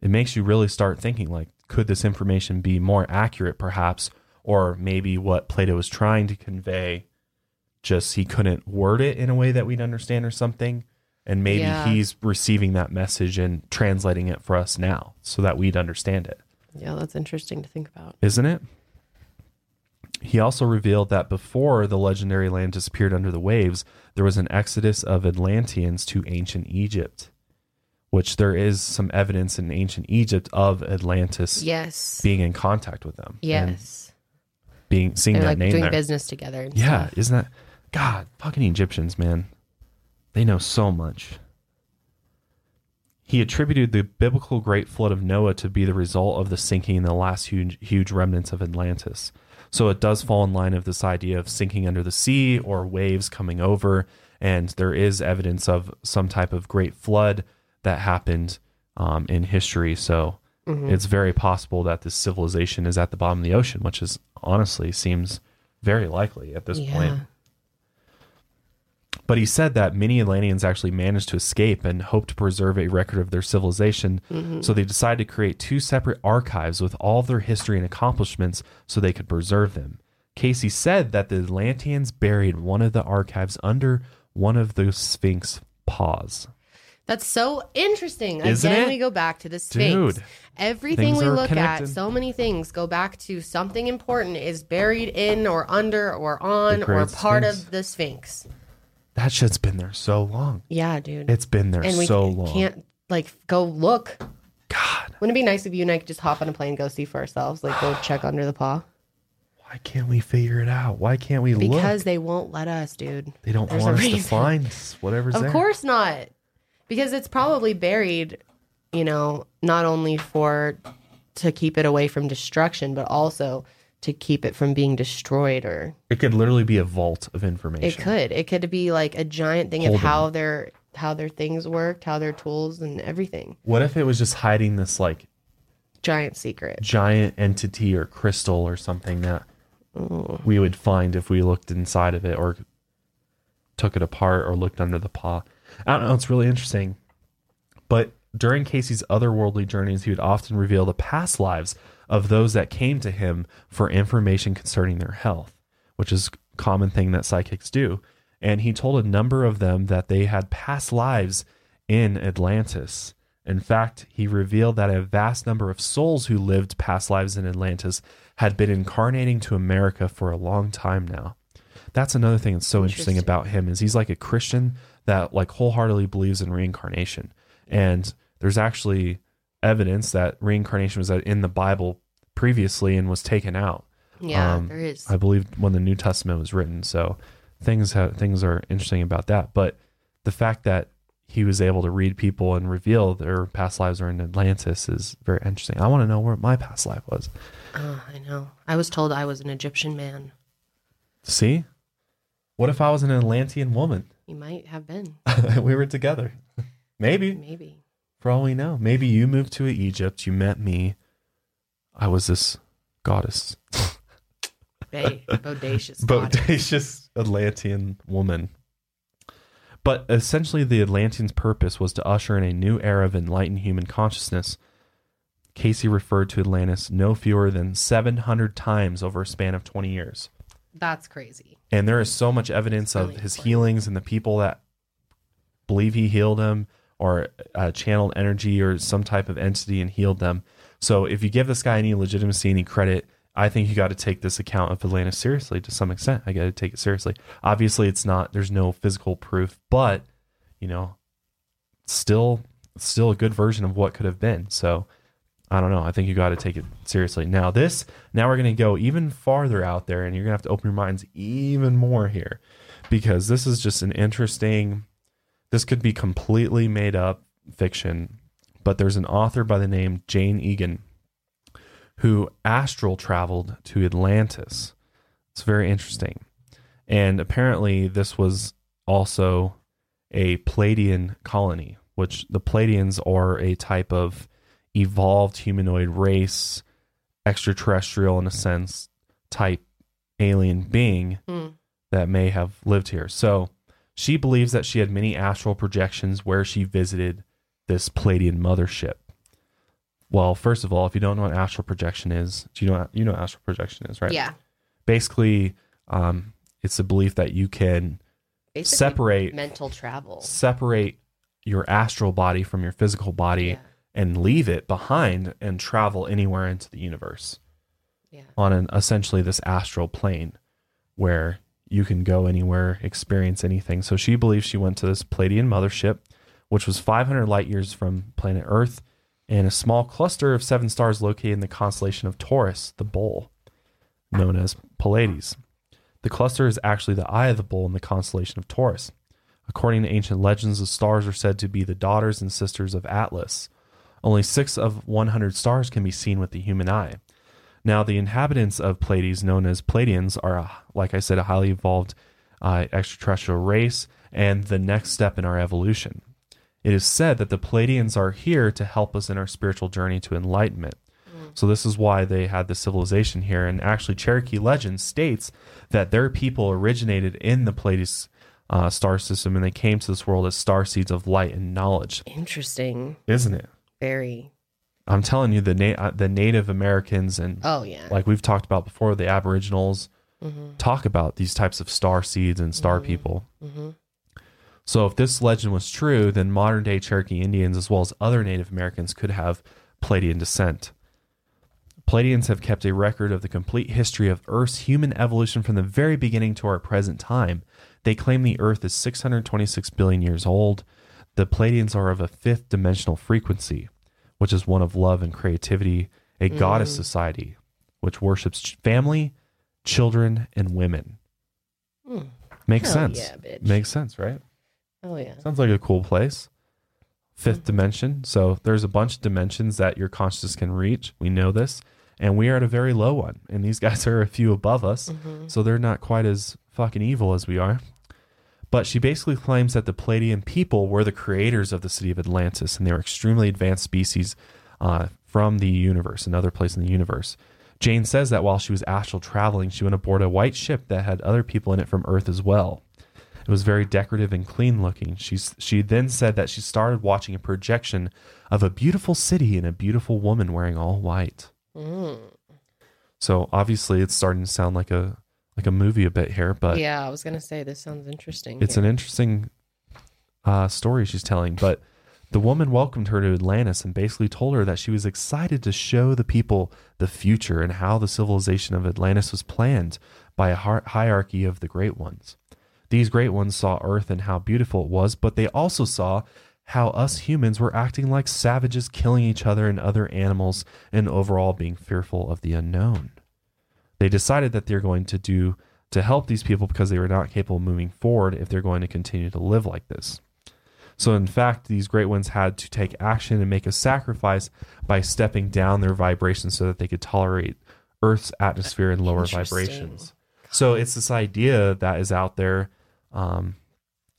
it makes you really start thinking, like, could this information be more accurate, perhaps, or maybe what Plato was trying to convey, just he couldn't word it in a way that we'd understand, or something, and maybe Yeah. he's receiving that message and translating it for us now, so that we'd understand it Yeah, that's interesting to think about. isn't it? He also revealed that before the legendary land disappeared under the waves, there was an exodus of Atlanteans to ancient Egypt, which there is some evidence in ancient Egypt of Atlantis Yes. being in contact with them. yes. being seeing that like name doing there. business together. Yeah, stuff. isn't that God? Fucking Egyptians, man. They know so much. He attributed the biblical great flood of Noah to be the result of the sinking in the last huge, huge remnants of Atlantis. So it does fall in line of this idea of sinking under the sea or waves coming over, and there is evidence of some type of great flood that happened um, in history. So it's very possible that this civilization is at the bottom of the ocean, which is honestly seems very likely at this Yeah. point. But he said that many Atlanteans actually managed to escape and hoped to preserve a record of their civilization. Mm-hmm. So they decided to create two separate archives with all their history and accomplishments so they could preserve them. Cayce said that the Atlanteans buried one of the archives under one of the Sphinx paws. That's so interesting. Isn't Again, it? we go back to the Sphinx. Dude, Everything we look connected. at, so many things go back to something important is buried in or under or on or part Sphinx. of the Sphinx. That shit's been there so long. Yeah, dude. It's been there and we so long. can't like go look. God, Wouldn't it be nice if you and I could just hop on a plane and go see for ourselves? Like go check under the paw? why can't we figure it out? Why can't we look? Because they won't let us, dude. They don't there's want us to find whatever's Of there. course not. Because it's probably buried, you know, not only for to keep it away from destruction, but also to keep it from being destroyed or It could literally be a vault of information. it could. It could be like a giant thing Holding of how their how their things worked, how their tools and everything. What if it was just hiding this like Giant secret. giant entity or crystal or something that Mm. we would find if we looked inside of it or took it apart or looked under the paw? I don't know. It's really interesting. But during Cayce's otherworldly journeys, he would often reveal the past lives of those that came to him for information concerning their health, which is a common thing that psychics do. And he told a number of them that they had past lives in Atlantis. In fact, he revealed that a vast number of souls who lived past lives in Atlantis had been incarnating to America for a long time now. That's another thing that's so interesting Interesting. about him is he's like a Christian that like wholeheartedly believes in reincarnation. And there's actually evidence that reincarnation was in the Bible previously and was taken out. Yeah, Um, there is. I believe when the New Testament was written. So things have, things are interesting about that. But the fact that he was able to read people and reveal their past lives are in Atlantis is very interesting. I want to know where my past life was. Oh, I know. I was told I was an Egyptian man. See? What if I was an Atlantean woman? You might have been. we were together. Maybe. Maybe. For all we know. Maybe you moved to Egypt, you met me. I was this goddess. Ba- bodacious. bodacious Atlantean woman. But essentially, the Atlanteans' purpose was to usher in a new era of enlightened human consciousness. Cayce referred to Atlantis no fewer than 700 times over a span of 20 years. That's crazy. And there is so much evidence of his important. healings and the people that believe he healed them or uh, channeled energy or some type of entity and healed them. So if you give this guy any legitimacy, any credit, I think you got to take this account of Atlantis seriously to some extent. I got to take it seriously. Obviously, it's not. There's no physical proof, but you know, still, still a good version of what could have been. So I don't know. I think you got to take it seriously. Now this, now we're going to go even farther out there, and you're going to have to open your minds even more here, because this is just an interesting. This could be completely made up fiction, but there's an author by the name Jane Egan who astral traveled to Atlantis. It's very interesting. And apparently, this was also a Pleiadian colony, which the Pleiadians are a type of evolved humanoid race, extraterrestrial in a sense, type alien being Hmm. that may have lived here. So she believes that she had many astral projections where she visited this Pleiadian mothership. Well, first of all, if you don't know what astral projection is, do you know you know what astral projection is, right? Yeah. Basically, um, it's a belief that you can Basically, separate mental travel. separate your astral body from your physical body Yeah. and leave it behind and travel anywhere into the universe. Yeah. on an essentially this astral plane where you can go anywhere, experience anything. So she believes she went to this Pleiadian mothership, which was 500 light years from planet Earth, and a small cluster of seven stars located in the constellation of Taurus, the bull, known as Pleiades. The cluster is actually the eye of the bull in the constellation of Taurus. According to ancient legends, the stars are said to be the daughters and sisters of Atlas. Only six of 100 stars can be seen with the human eye. Now, the inhabitants of Pleiades, known as Pleiadians, are, a, like I said, a highly evolved uh, extraterrestrial race and the next step in our evolution. It is said that the Pleiadians are here to help us in our spiritual journey to enlightenment. So, this is why they had the civilization here. And actually, Cherokee legend states that their people originated in the Pleiades uh, star system and they came to this world as star seeds of light and knowledge. Interesting. Isn't it? Very. I'm telling you, the na- uh, the Native Americans and Oh yeah. like we've talked about before, the Aboriginals talk about these types of star seeds and star people. So, if this legend was true, then modern day Cherokee Indians, as well as other Native Americans, could have Pleiadian descent. Pleiadians have kept a record of the complete history of Earth's human evolution from the very beginning to our present time. They claim the Earth is 626 billion years old. The Pleiadians are of a fifth dimensional frequency, which is one of love and creativity, a mm. goddess society, which worships family, children, and women. Hmm. Makes Hell sense. yeah, bitch. Makes sense, right? Oh yeah. Sounds like a cool place. 5th dimension. So there's a bunch of dimensions that your consciousness can reach. We know this. And we are at a very low one. And these guys are a few above us. So they're not quite as fucking evil as we are. But she basically claims that the Pleiadian people were the creators of the city of Atlantis and they were extremely advanced species uh, from the universe, another place in the universe. Jane says that while she was astral traveling, she went aboard a white ship that had other people in it from Earth as well. It was very decorative and clean looking. She's, she then said that she started watching a projection of a beautiful city and a beautiful woman wearing all white. So obviously, it's starting to sound like a like a movie a bit here, but yeah, I was gonna say this sounds interesting. it's here. an interesting uh, story she's telling. But the woman welcomed her to Atlantis and basically told her that she was excited to show the people the future and how the civilization of Atlantis was planned by a hi- hierarchy of the great ones. These great ones saw Earth and how beautiful it was, but they also saw how us humans were acting like savages, killing each other and other animals, and overall being fearful of the unknown they decided that they're going to do to help these people because they were not capable of moving forward if they're going to continue to live like this. So, in fact, these great ones had to take action and make a sacrifice by stepping down their vibrations so that they could tolerate Earth's atmosphere and lower vibrations. So, it's this idea that is out there. Um,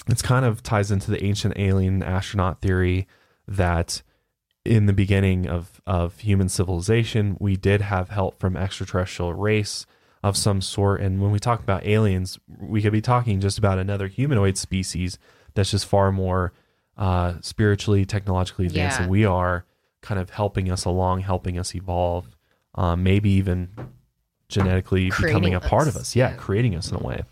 it's kind of ties into the ancient alien astronaut theory that in the beginning of, of human civilization, we did have help from extraterrestrial race of some sort. And when we talk about aliens, we could be talking just about another humanoid species that's just far more uh, spiritually, technologically advanced Yeah. than we are, kind of helping us along, helping us evolve, um, maybe even genetically becoming Creating a part of us, us. Yeah, yeah. creating us in a way.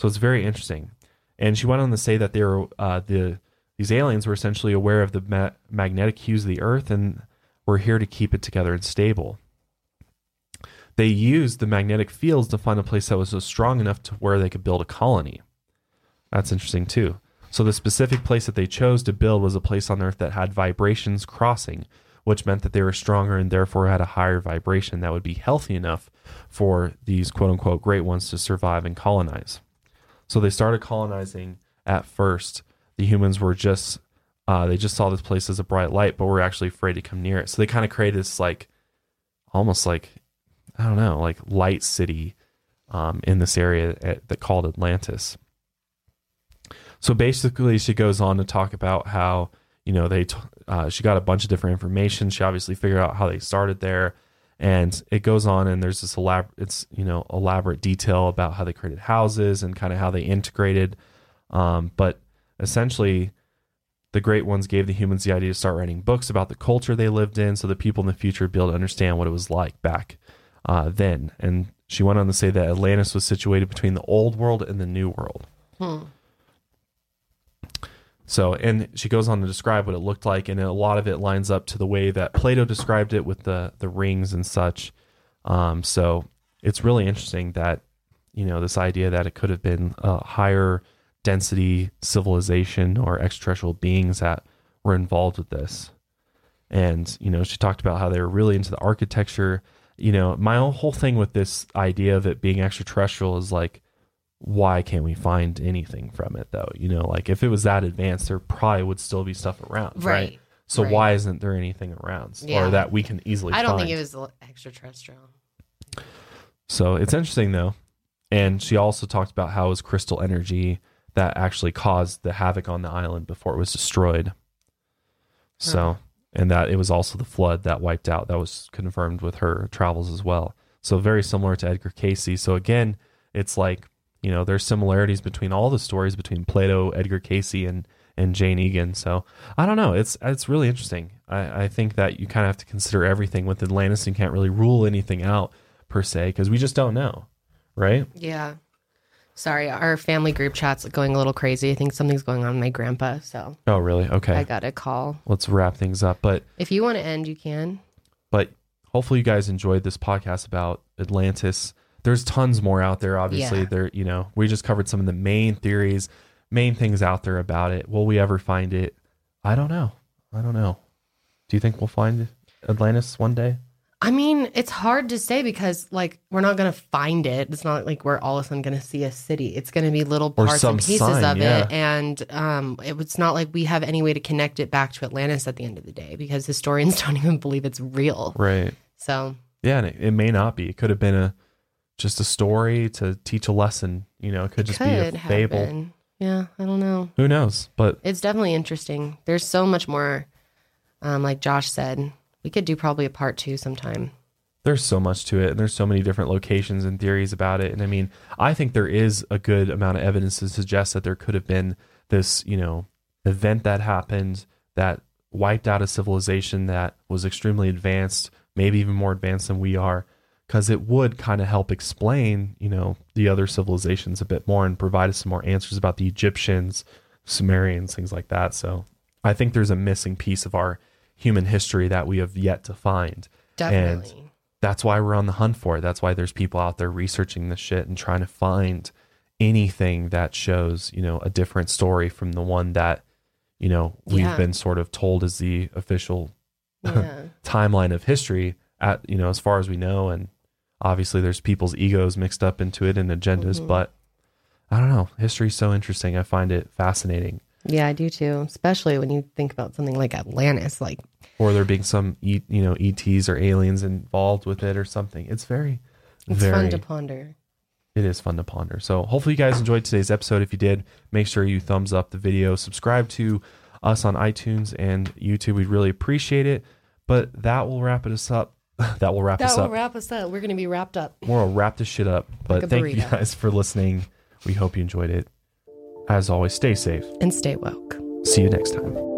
So it's very interesting. And she went on to say that they were uh, the these aliens were essentially aware of the ma- magnetic hues of the Earth and were here to keep it together and stable. They used the magnetic fields to find a place that was strong enough to where they could build a colony. That's interesting too. So the specific place that they chose to build was a place on Earth that had vibrations crossing, which meant that they were stronger and therefore had a higher vibration that would be healthy enough for these quote unquote great ones to survive and colonize. So they started colonizing at first. The humans were just uh, they just saw this place as a bright light, but were actually afraid to come near it. So they kind of created this like almost like I don't know, like light city um, in this area at, that called Atlantis. So basically, she goes on to talk about how you know they t- uh, she got a bunch of different information. She obviously figured out how they started there, and it goes on and there's this elaborate it's you know elaborate detail about how they created houses and kind of how they integrated. Um, but essentially, the great ones gave the humans the idea to start writing books about the culture they lived in, so the people in the future would be able to understand what it was like back uh, then. And she went on to say that Atlantis was situated between the old world and the new world. So, and she goes on to describe what it looked like, and a lot of it lines up to the way that Plato described it with the the rings and such. Um, so it's really interesting that you know this idea that it could have been a higher density civilization or extraterrestrial beings that were involved with this. And you know, she talked about how they were really into the architecture. You know, my whole thing with this idea of it being extraterrestrial is like, why can't we find anything from it though? You know, like if it was that advanced, there probably would still be stuff around, right? Right. So Right. why isn't there anything around Yeah. or that we can easily? I don't find? think it was extraterrestrial. So it's interesting though. And she also talked about how it was crystal energy that actually caused the havoc on the island before it was destroyed. So, and that it was also the flood that wiped out. That was confirmed with her travels as well. So very similar to Edgar Cayce. So again, it's like, you know, there's similarities between all the stories between Plato, Edgar Cayce, and and Jane Egan. So I don't know. It's it's really interesting. I, I think that you kind of have to consider everything with Atlantis and can't really rule anything out per se because we just don't know, right? Yeah. Sorry, our family group chat's going a little crazy. I think something's going on with my grandpa, so Oh, really? Okay. I got a call. Let's wrap things up. But If you want to end, you can. but hopefully you guys enjoyed this podcast about Atlantis. There's tons more out there. Obviously, Yeah. there you know we just covered some of the main theories, main things out there about it. Will we ever find it? I don't know. I don't know. Do you think we'll find Atlantis one day? I mean, it's hard to say because like we're not gonna find it. It's not like we're all of a sudden gonna see a city. It's gonna be little parts and pieces sign, of yeah. it, and um, it, it's not like we have any way to connect it back to Atlantis at the end of the day because historians don't even believe it's real. Right. So Yeah, and it, it may not be. It could have been a just a story to teach a lesson. You know, it could just could be a fable. Yeah, I don't know. Who knows? But It's definitely interesting. There's so much more. Um, like Josh said, we could do probably a part two sometime. there's so much to it and there's so many different locations and theories about it and i mean i think there is a good amount of evidence to suggest that there could have been this you know event that happened that wiped out a civilization that was extremely advanced maybe even more advanced than we are because it would kind of help explain you know the other civilizations a bit more and provide us some more answers about the egyptians sumerians things like that so i think there's a missing piece of our human history that we have yet to find Definitely. that's why we're on the hunt for it. That's why there's people out there researching this shit and trying to find anything that shows, you know, a different story from the one that, you know, we've Yeah. been sort of told is the official yeah. timeline of history at, you know, as far as we know. And obviously there's people's egos mixed up into it and agendas, Mhm. but I don't know. History's so interesting. I find it fascinating. Yeah, I do too. Especially when you think about something like Atlantis. Like, Or there being some, E- you know, ETs or aliens involved with it or something. It's very, it's very fun to ponder. it is fun to ponder. So hopefully you guys enjoyed today's episode. If you did, make sure you thumbs up the video, subscribe to us on iTunes and YouTube. We'd really appreciate it. But that will wrap it us up. That will wrap us up. That will up. wrap us up. We're going to be wrapped up. We'll wrap this shit up. But Like a thank you burrito. guys for listening. We hope you enjoyed it. As always, stay safe. And stay woke. See you next time.